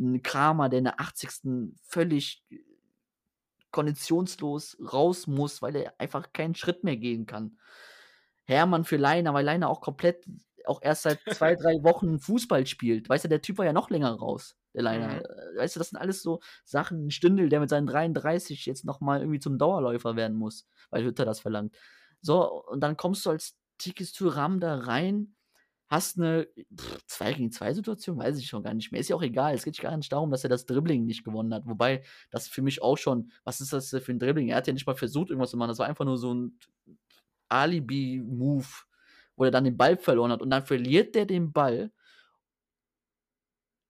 Ein Kramer, der in der 80. völlig konditionslos raus muss, weil er einfach keinen Schritt mehr gehen kann. Hermann für Leiner, weil Leiner auch komplett, auch erst seit zwei, *laughs* drei Wochen Fußball spielt. Weißt du, der Typ war ja noch länger raus, der Leiner. Mhm. Äh, Weißt du, das sind alles so Sachen. Ein Stündel, der mit seinen 33 jetzt nochmal irgendwie zum Dauerläufer werden muss, weil Hütter das verlangt. So, und dann kommst du als Tikis Turam da rein, hast eine 2 gegen 2 Situation, weiß ich schon gar nicht mehr. Ist ja auch egal. Es geht gar nicht darum, dass er das Dribbling nicht gewonnen hat. Wobei, das für mich auch schon, was ist das für ein Dribbling? Er hat ja nicht mal versucht, irgendwas zu machen. Das war einfach nur so ein Alibi-Move, wo er dann den Ball verloren hat. Und dann verliert der den Ball.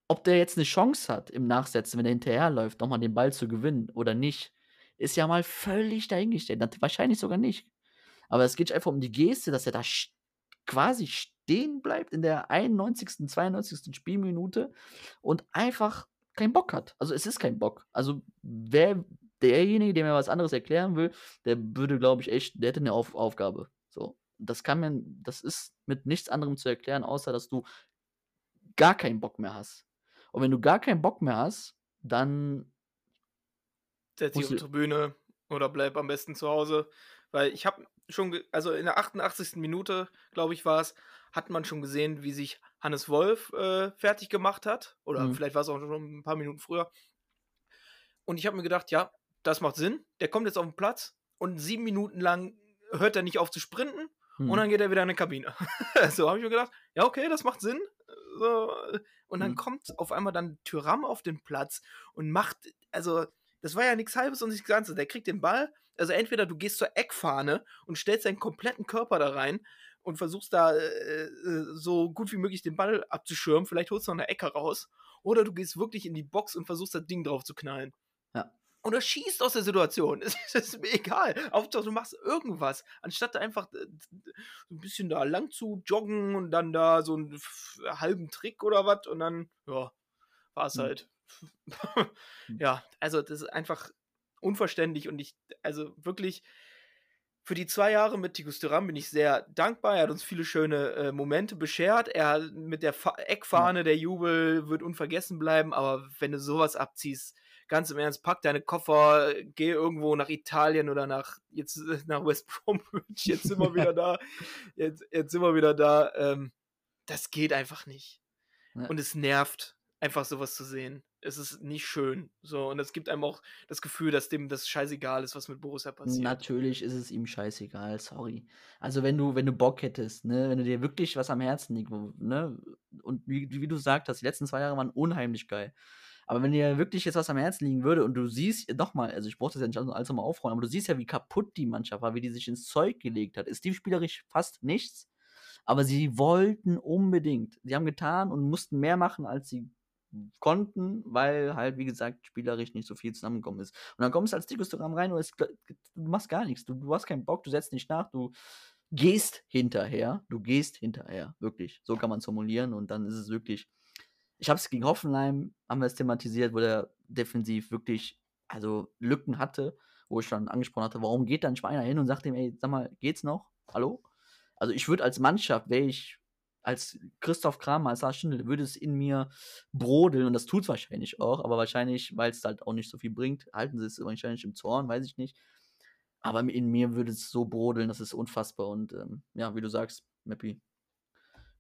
Ob der jetzt eine Chance hat im Nachsetzen, wenn er hinterherläuft, nochmal den Ball zu gewinnen oder nicht, ist ja mal völlig dahingestellt. Wahrscheinlich sogar nicht. Aber es geht einfach um die Geste, dass er da quasi stehen bleibt in der 91., 92. Spielminute und einfach keinen Bock hat. Also es ist kein Bock. Also wer derjenige, der mir was anderes erklären will, der würde, glaube ich, echt, der hätte eine Auf Aufgabe. So. Das kann man, das ist mit nichts anderem zu erklären, außer dass du gar keinen Bock mehr hast. Und wenn du gar keinen Bock mehr hast, dann Setz dich auf die Tribüne oder bleib am besten zu Hause. Weil ich habe schon, also in der 88. Minute, glaube ich, war es, hat man schon gesehen, wie sich Hannes Wolf äh, fertig gemacht hat. Oder Mhm. vielleicht war es auch schon ein paar Minuten früher. Und ich habe mir gedacht, ja, das macht Sinn. Der kommt jetzt auf den Platz und sieben Minuten lang hört er nicht auf zu sprinten hm, und dann geht er wieder in eine Kabine. *laughs* so habe ich mir gedacht, ja, okay, das macht Sinn. So, und dann Mhm. kommt auf einmal dann Tyram auf den Platz und macht, also, das war ja nichts Halbes und nichts Ganzes. Der kriegt den Ball, also entweder du gehst zur Eckfahne und stellst deinen kompletten Körper da rein und versuchst da äh, äh, so gut wie möglich den Ball abzuschirmen, vielleicht holst du noch eine Ecke raus, oder du gehst wirklich in die Box und versuchst das Ding drauf zu knallen. Ja. Oder schießt aus der Situation. *laughs* Es ist, mir egal. Hauptsache, du machst irgendwas. Anstatt einfach äh, so ein bisschen da lang zu joggen und dann da so einen halben Trick oder was und dann, ja, war es Hm. halt. *laughs* ja, also das ist einfach unverständlich und ich, also wirklich, für die zwei Jahre mit Tikus Thuram bin ich sehr dankbar. Er hat uns viele schöne äh, Momente beschert. Er mit der Fa Eckfahne, der Jubel wird unvergessen bleiben. Aber wenn du sowas abziehst, ganz im Ernst, pack deine Koffer, geh irgendwo nach Italien oder nach jetzt *laughs* nach West Bromwich. *laughs* Jetzt sind wir wieder da. Jetzt, jetzt sind wir wieder da. Ähm, das geht einfach nicht. Ja. Und es nervt, einfach sowas zu sehen. Es ist nicht schön. So, und es gibt einem auch das Gefühl, dass dem das scheißegal ist, was mit Borussia passiert. Natürlich ist es ihm scheißegal, sorry. Also wenn du, wenn du Bock hättest, ne, wenn du dir wirklich was am Herzen liegt, ne, und wie, wie du gesagt hast, die letzten zwei Jahre waren unheimlich geil. Aber wenn dir wirklich jetzt was am Herzen liegen würde und du siehst, nochmal, also ich brauche das ja nicht alles nochmal aufräumen, aber du siehst ja, wie kaputt die Mannschaft war, wie die sich ins Zeug gelegt hat. Ist teamspielerisch fast nichts, aber sie wollten unbedingt. Sie haben getan und mussten mehr machen, als sie konnten, weil halt, wie gesagt, spielerisch nicht so viel zusammengekommen ist. Und dann kommst du als Dikustogramm rein und es, du machst gar nichts. Du, du hast keinen Bock, du setzt nicht nach, du gehst hinterher. Du gehst hinterher, wirklich. So kann man es formulieren und dann ist es wirklich. Ich habe es gegen Hoffenheim, haben wir es thematisiert, wo der defensiv wirklich, also Lücken hatte, wo ich schon angesprochen hatte, warum geht dann nicht mal einer hin und sagt ihm, ey, sag mal, geht's noch? Hallo? Also ich würde als Mannschaft, wäre ich als Christoph Kramer, als Lars Schindel, würde es in mir brodeln und das tut es wahrscheinlich auch, aber wahrscheinlich, weil es halt auch nicht so viel bringt, halten sie es wahrscheinlich im Zorn, weiß ich nicht. Aber in mir würde es so brodeln, das ist unfassbar und ähm, ja, wie du sagst, Mappy,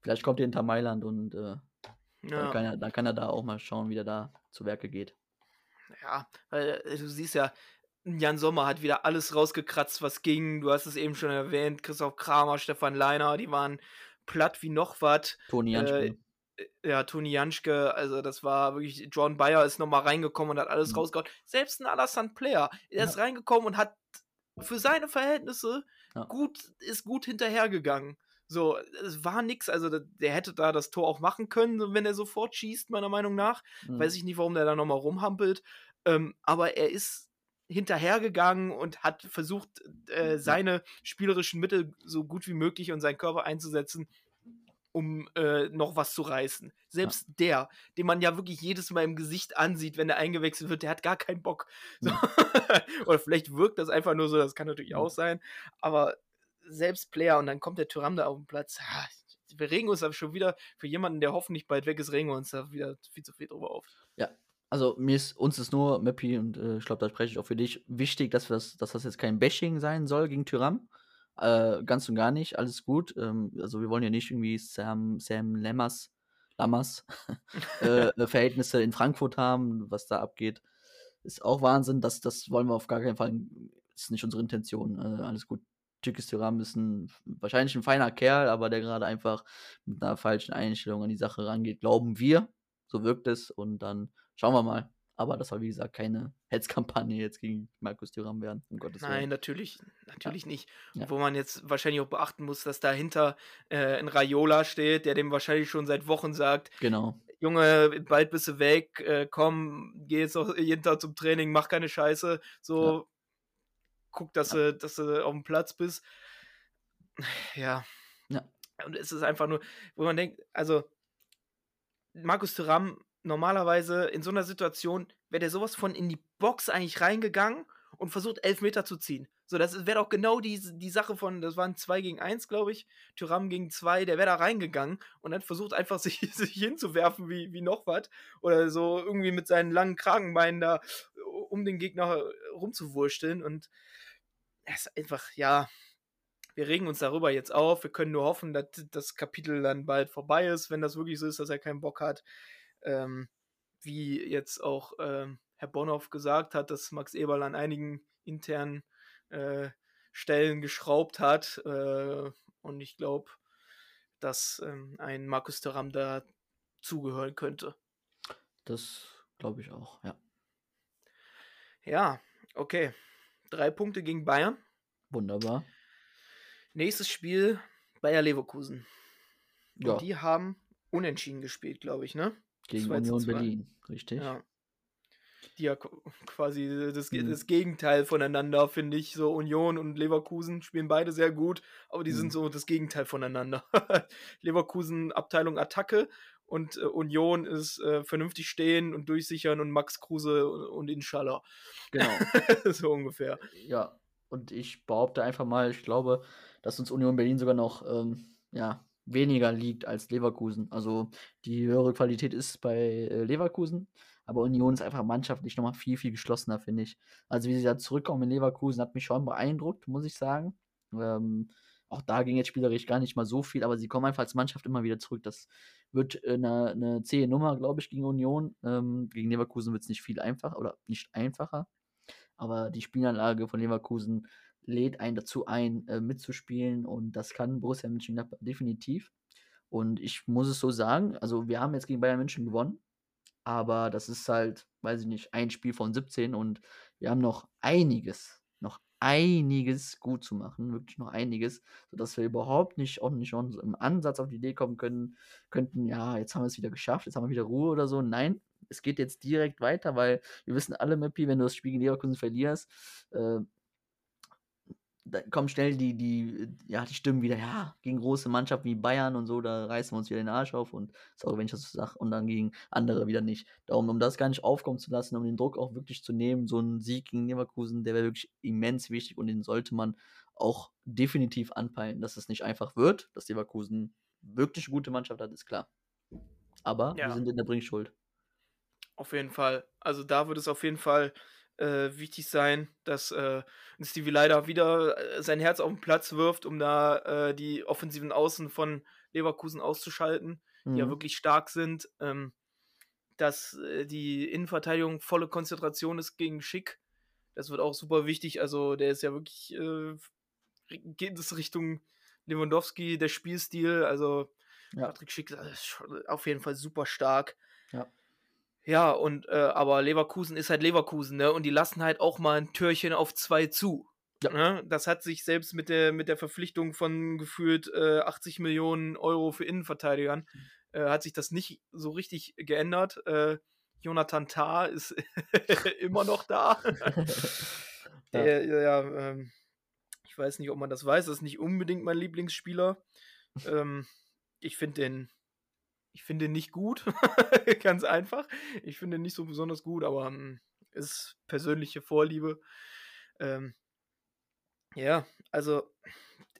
vielleicht kommt ihr hinter Mailand und äh, dann, Ja. kann er, dann kann er da auch mal schauen, wie der da zu Werke geht. Ja, weil äh, du siehst ja, Jan Sommer hat wieder alles rausgekratzt, was ging. Du hast es eben schon erwähnt, Christoph Kramer, Stefan Leiner, die waren platt wie noch was. Toni Janschke. Äh, ja, Toni Janschke, also das war wirklich, John Bayer ist nochmal reingekommen und hat alles Mhm. rausgehauen. Selbst ein Alassane Player, der ist reingekommen und hat für seine Verhältnisse Ja. gut, ist gut hinterhergegangen. So, es war nix, also der, hätte da das Tor auch machen können, wenn er sofort schießt, meiner Meinung nach. Mhm. Weiß ich nicht, warum der da nochmal rumhampelt. Ähm, aber er ist hinterhergegangen und hat versucht, äh, seine spielerischen Mittel so gut wie möglich und seinen Körper einzusetzen, um äh, noch was zu reißen. Selbst der, den man ja wirklich jedes Mal im Gesicht ansieht, wenn er eingewechselt wird, der hat gar keinen Bock. So. *laughs* Oder vielleicht wirkt das einfach nur so, das kann natürlich Ja. auch sein. Aber selbst Player und dann kommt der Tyram da auf den Platz. Ah, Wir regen uns aber schon wieder, für jemanden, der hoffentlich bald weg ist, regen wir uns da wieder viel zu viel drüber auf. Also mir ist, uns ist nur, Mappy, und äh, ich glaube, da spreche ich auch für dich, wichtig, dass, wir das, dass das jetzt kein Bashing sein soll gegen Tyram. Äh, ganz und gar nicht, alles gut. Ähm, also wir wollen ja nicht irgendwie Sam, Sam Lammers, Lammers *laughs* äh, *laughs* äh, Verhältnisse in Frankfurt haben, was da abgeht. Ist auch Wahnsinn, das, das wollen wir auf gar keinen Fall, ist nicht unsere Intention. Äh, alles gut. Tükis Tyram ist ein, wahrscheinlich ein feiner Kerl, aber der gerade einfach mit einer falschen Einstellung an die Sache rangeht, glauben wir. So wirkt es und dann schauen wir mal. Aber das soll, wie gesagt, keine Hetzkampagne jetzt gegen Markus Thuram werden, um Gottes Nein, Willen. natürlich, natürlich nicht. Ja. Wo man jetzt wahrscheinlich auch beachten muss, dass dahinter äh, ein Raiola steht, der dem wahrscheinlich schon seit Wochen sagt, Genau. Junge, bald bist du weg, äh, komm, geh jetzt noch jeden Tag zum Training, mach keine Scheiße, so guck, dass, du, dass du auf dem Platz bist. *sighs* Ja. Ja. Und es ist einfach nur, wo man denkt, also Markus Thuram normalerweise in so einer Situation wäre der sowas von in die Box eigentlich reingegangen und versucht Elfmeter zu ziehen. So, das wäre doch genau die, die Sache von, das waren 2 gegen 1, glaube ich, Tyram gegen 2, der wäre da reingegangen und dann versucht einfach *laughs* sich, sich hinzuwerfen wie, wie noch was oder so irgendwie mit seinen langen Kragenbeinen da um den Gegner rumzuwursteln und es ist einfach, ja, wir regen uns darüber jetzt auf. Wir können nur hoffen, dass das Kapitel dann bald vorbei ist, wenn das wirklich so ist, dass er keinen Bock hat. Ähm, wie jetzt auch ähm, Herr Bonhoff gesagt hat, dass Max Eberl an einigen internen äh, Stellen geschraubt hat. Äh, und ich glaube, dass ähm, ein Markus Thuram da zugehören könnte. Das glaube ich auch, ja. Ja, okay. Drei Punkte gegen Bayern. Wunderbar. Nächstes Spiel Bayer Leverkusen. Ja. Und die haben unentschieden gespielt, glaube ich, ne? Gegen 2 zu Union 2. Berlin, richtig? Ja. Die ja qu- quasi das, Mhm. das Gegenteil voneinander, finde ich. So Union und Leverkusen spielen beide sehr gut, aber die Mhm. sind so das Gegenteil voneinander. *laughs* Leverkusen Abteilung Attacke und äh, Union ist äh, vernünftig stehen und durchsichern und Max Kruse und, und Inshallah. Genau. *laughs* so ungefähr. Ja, und ich behaupte einfach mal, ich glaube, dass uns Union Berlin sogar noch ähm, ja, weniger liegt als Leverkusen. Also die höhere Qualität ist bei äh, Leverkusen, aber Union ist einfach mannschaftlich nochmal viel, viel geschlossener, finde ich. Also wie sie da zurückkommen in Leverkusen, hat mich schon beeindruckt, muss ich sagen. Ähm, auch da ging jetzt spielerisch gar nicht mal so viel, aber sie kommen einfach als Mannschaft immer wieder zurück. Das wird äh, eine, eine zähe Nummer, glaube ich, gegen Union. Ähm, gegen Leverkusen wird es nicht viel einfacher oder nicht einfacher. Aber die Spielanlage von Leverkusen lädt einen dazu ein, äh, mitzuspielen und das kann Borussia Mönchengladbach definitiv. Und ich muss es so sagen, also wir haben jetzt gegen Bayern München gewonnen, aber das ist halt, weiß ich nicht, ein Spiel von 17 und wir haben noch einiges, einiges gut zu machen, wirklich noch einiges, sodass wir überhaupt nicht, auch nicht im Ansatz auf die Idee kommen können, könnten, ja, jetzt haben wir es wieder geschafft, jetzt haben wir wieder Ruhe oder so. Nein, es geht jetzt direkt weiter, weil wir wissen alle, Mappi, wenn du das Spiel gegen Leverkusen verlierst, äh, da kommen schnell die, die, ja, die Stimmen wieder, ja, gegen große Mannschaften wie Bayern und so, da reißen wir uns wieder den Arsch auf und sorry, wenn ich das so sage, und dann gegen andere wieder nicht. Darum, um das gar nicht aufkommen zu lassen, um den Druck auch wirklich zu nehmen, so ein Sieg gegen Leverkusen, der wäre wirklich immens wichtig und den sollte man auch definitiv anpeilen, dass es nicht einfach wird, dass Leverkusen wirklich eine gute Mannschaft hat, ist klar. Aber wir Ja. sind in der Bringschuld. Auf jeden Fall. Also da wird es auf jeden Fall äh, wichtig sein, dass äh, Stevie leider wieder äh, sein Herz auf den Platz wirft, um da äh, die offensiven Außen von Leverkusen auszuschalten, die ja Mhm. wirklich stark sind. Ähm, dass äh, die Innenverteidigung volle Konzentration ist gegen Schick. Das wird auch super wichtig. Also der ist ja wirklich, äh, geht es Richtung Lewandowski, der Spielstil. Also Ja. Patrick Schick ist auf jeden Fall super stark. Ja. Ja, und äh, aber Leverkusen ist halt Leverkusen, ne? Und die lassen halt auch mal ein Türchen auf zwei zu. Ja. Ne? Das hat sich selbst mit der, mit der Verpflichtung von gefühlt äh, 80 Millionen Euro für Innenverteidigern, äh, hat sich das nicht so richtig geändert. Äh, Jonathan Tah ist *laughs* immer noch da. *laughs* Der, ja, ähm, ich weiß nicht, ob man das weiß, das ist nicht unbedingt mein Lieblingsspieler. ähm, ich finde den, ich finde nicht gut, *laughs* ganz einfach. Ich finde nicht so besonders gut, aber ähm, ist persönliche Vorliebe. Ähm, ja, also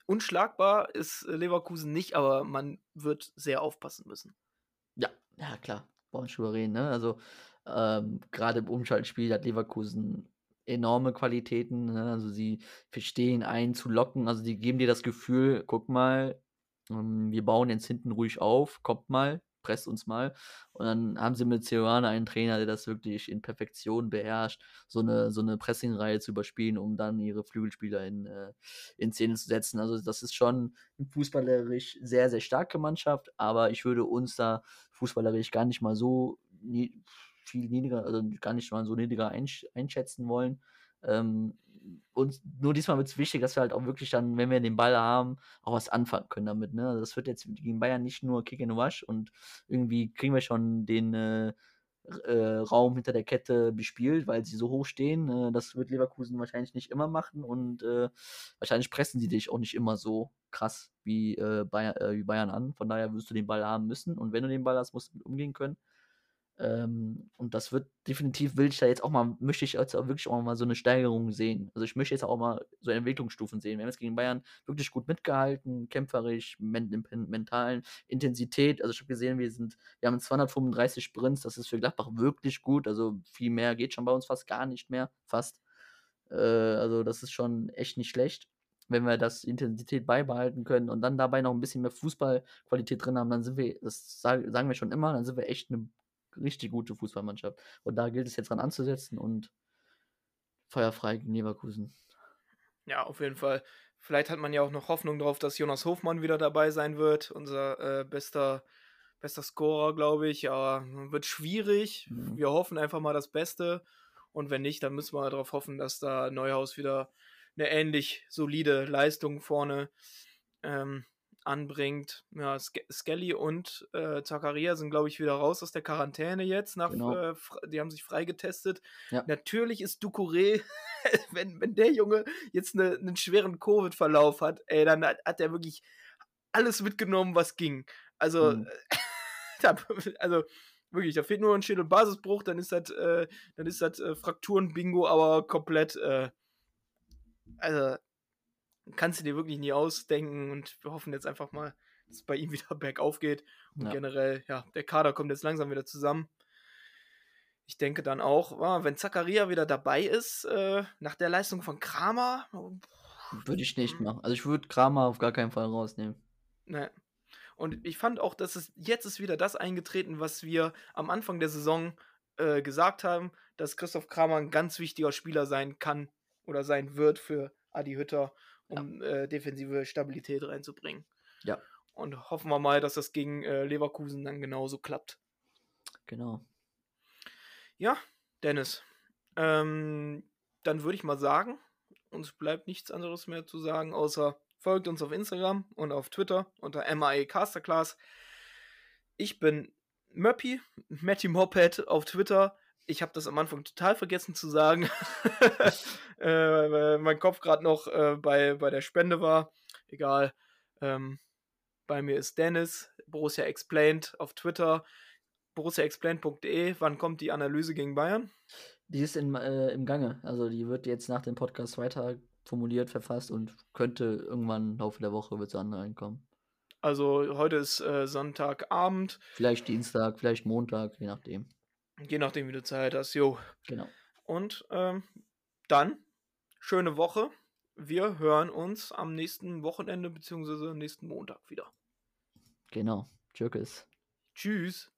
unschlagbar ist Leverkusen nicht, aber man wird sehr aufpassen müssen. Ja, ja, klar. Brauchen wir reden, ne? Also, ähm, gerade im Umschaltspiel hat Leverkusen enorme Qualitäten. Ne? Also, sie verstehen einen zu locken. Also, die geben dir das Gefühl, guck mal, wir bauen jetzt hinten ruhig auf, kommt mal, presst uns mal. Und dann haben sie mit Ceoane einen Trainer, der das wirklich in Perfektion beherrscht, so eine, so eine Pressingreihe zu überspielen, um dann ihre Flügelspieler in, äh, in Szene zu setzen. Also, das ist schon fußballerisch sehr, sehr starke Mannschaft, aber ich würde uns da fußballerisch gar nicht mal so viel niedriger, also gar nicht mal so niedriger einsch einschätzen wollen. Ähm, und nur diesmal wird es wichtig, dass wir halt auch wirklich dann, wenn wir den Ball haben, auch was anfangen können damit. Ne? Also das wird jetzt gegen Bayern nicht nur Kick and Wash und irgendwie kriegen wir schon den, äh, äh, Raum hinter der Kette bespielt, weil sie so hoch stehen. Äh, das wird Leverkusen wahrscheinlich nicht immer machen und äh, wahrscheinlich pressen sie dich auch nicht immer so krass wie, äh, Bayern, äh, wie Bayern an. Von daher wirst du den Ball haben müssen und wenn du den Ball hast, musst du mit umgehen können. Ähm, und das wird definitiv, will ich da jetzt auch mal, möchte ich jetzt auch wirklich auch mal so eine Steigerung sehen. Also ich möchte jetzt auch mal so Entwicklungsstufen sehen. Wir haben jetzt gegen Bayern wirklich gut mitgehalten, kämpferisch, men mentalen Intensität. Also ich habe gesehen, wir sind, wir haben 235 Sprints, das ist für Gladbach wirklich gut. Also viel mehr geht schon bei uns fast gar nicht mehr, fast. Äh, also das ist schon echt nicht schlecht wenn wir das Intensität beibehalten können und dann dabei noch ein bisschen mehr Fußballqualität drin haben, dann sind wir, das sagen wir schon immer, dann sind wir echt eine richtig gute Fußballmannschaft. Und da gilt es jetzt dran anzusetzen und feuerfrei gegen Leverkusen. Ja, auf jeden Fall. Vielleicht hat man ja auch noch Hoffnung darauf, dass Jonas Hofmann wieder dabei sein wird, unser äh, bester, bester Scorer, glaube ich. Aber wird schwierig. Mhm. Wir hoffen einfach mal das Beste. Und wenn nicht, dann müssen wir darauf hoffen, dass da Neuhaus wieder eine ähnlich solide Leistung vorne ähm, anbringt. Ja, Skelly und äh, Zakaria sind, glaube ich, wieder raus aus der Quarantäne jetzt. Nach, genau. äh, die haben sich freigetestet. Ja. Natürlich ist Ducouré, *laughs* wenn, wenn der Junge jetzt ne, einen schweren Covid-Verlauf hat, ey, dann hat, hat er wirklich alles mitgenommen, was ging. Also, mhm. *laughs* also wirklich, da fehlt nur ein Schädelbasisbruch, dann ist das, äh, dann ist das äh, Frakturen-Bingo, aber komplett, äh, also kannst du dir wirklich nie ausdenken und wir hoffen jetzt einfach mal, dass es bei ihm *laughs* wieder bergauf geht. Und ja. generell, ja, der Kader kommt jetzt langsam wieder zusammen. Ich denke dann auch, ah, wenn Zakaria wieder dabei ist, äh, nach der Leistung von Kramer. Würde ich nicht machen. Also ich würde Kramer auf gar keinen Fall rausnehmen. Ne. Und ich fand auch, dass es jetzt ist wieder das eingetreten, was wir am Anfang der Saison äh, gesagt haben, dass Christoph Kramer ein ganz wichtiger Spieler sein kann oder sein wird für Adi Hütter um ja. äh, defensive Stabilität reinzubringen. Ja. Und hoffen wir mal, dass das gegen äh, Leverkusen dann genauso klappt. Genau. Ja, Dennis. Ähm, dann würde ich mal sagen, uns bleibt nichts anderes mehr zu sagen, außer folgt uns auf Instagram und auf Twitter unter MAE Casterclass. Ich bin Möppi, Matty Moped auf Twitter. Ich habe das am Anfang total vergessen zu sagen. *laughs* *laughs* äh, mein Kopf gerade noch äh, bei, bei der Spende war. Egal. Ähm, bei mir ist Dennis, Borussia Explained auf Twitter, borussiaexplained.de. Wann kommt die Analyse gegen Bayern? Die ist in, äh, im Gange. Also die wird jetzt nach dem Podcast weiter formuliert, verfasst und könnte irgendwann im Laufe der Woche wird online kommen. Also heute ist äh, Sonntagabend. Vielleicht Dienstag, vielleicht Montag, je nachdem. Je nachdem, wie du Zeit hast, jo. Genau. Und ähm, dann schöne Woche. Wir hören uns am nächsten Wochenende bzw. nächsten Montag wieder. Genau. Tschüss. Tschüss.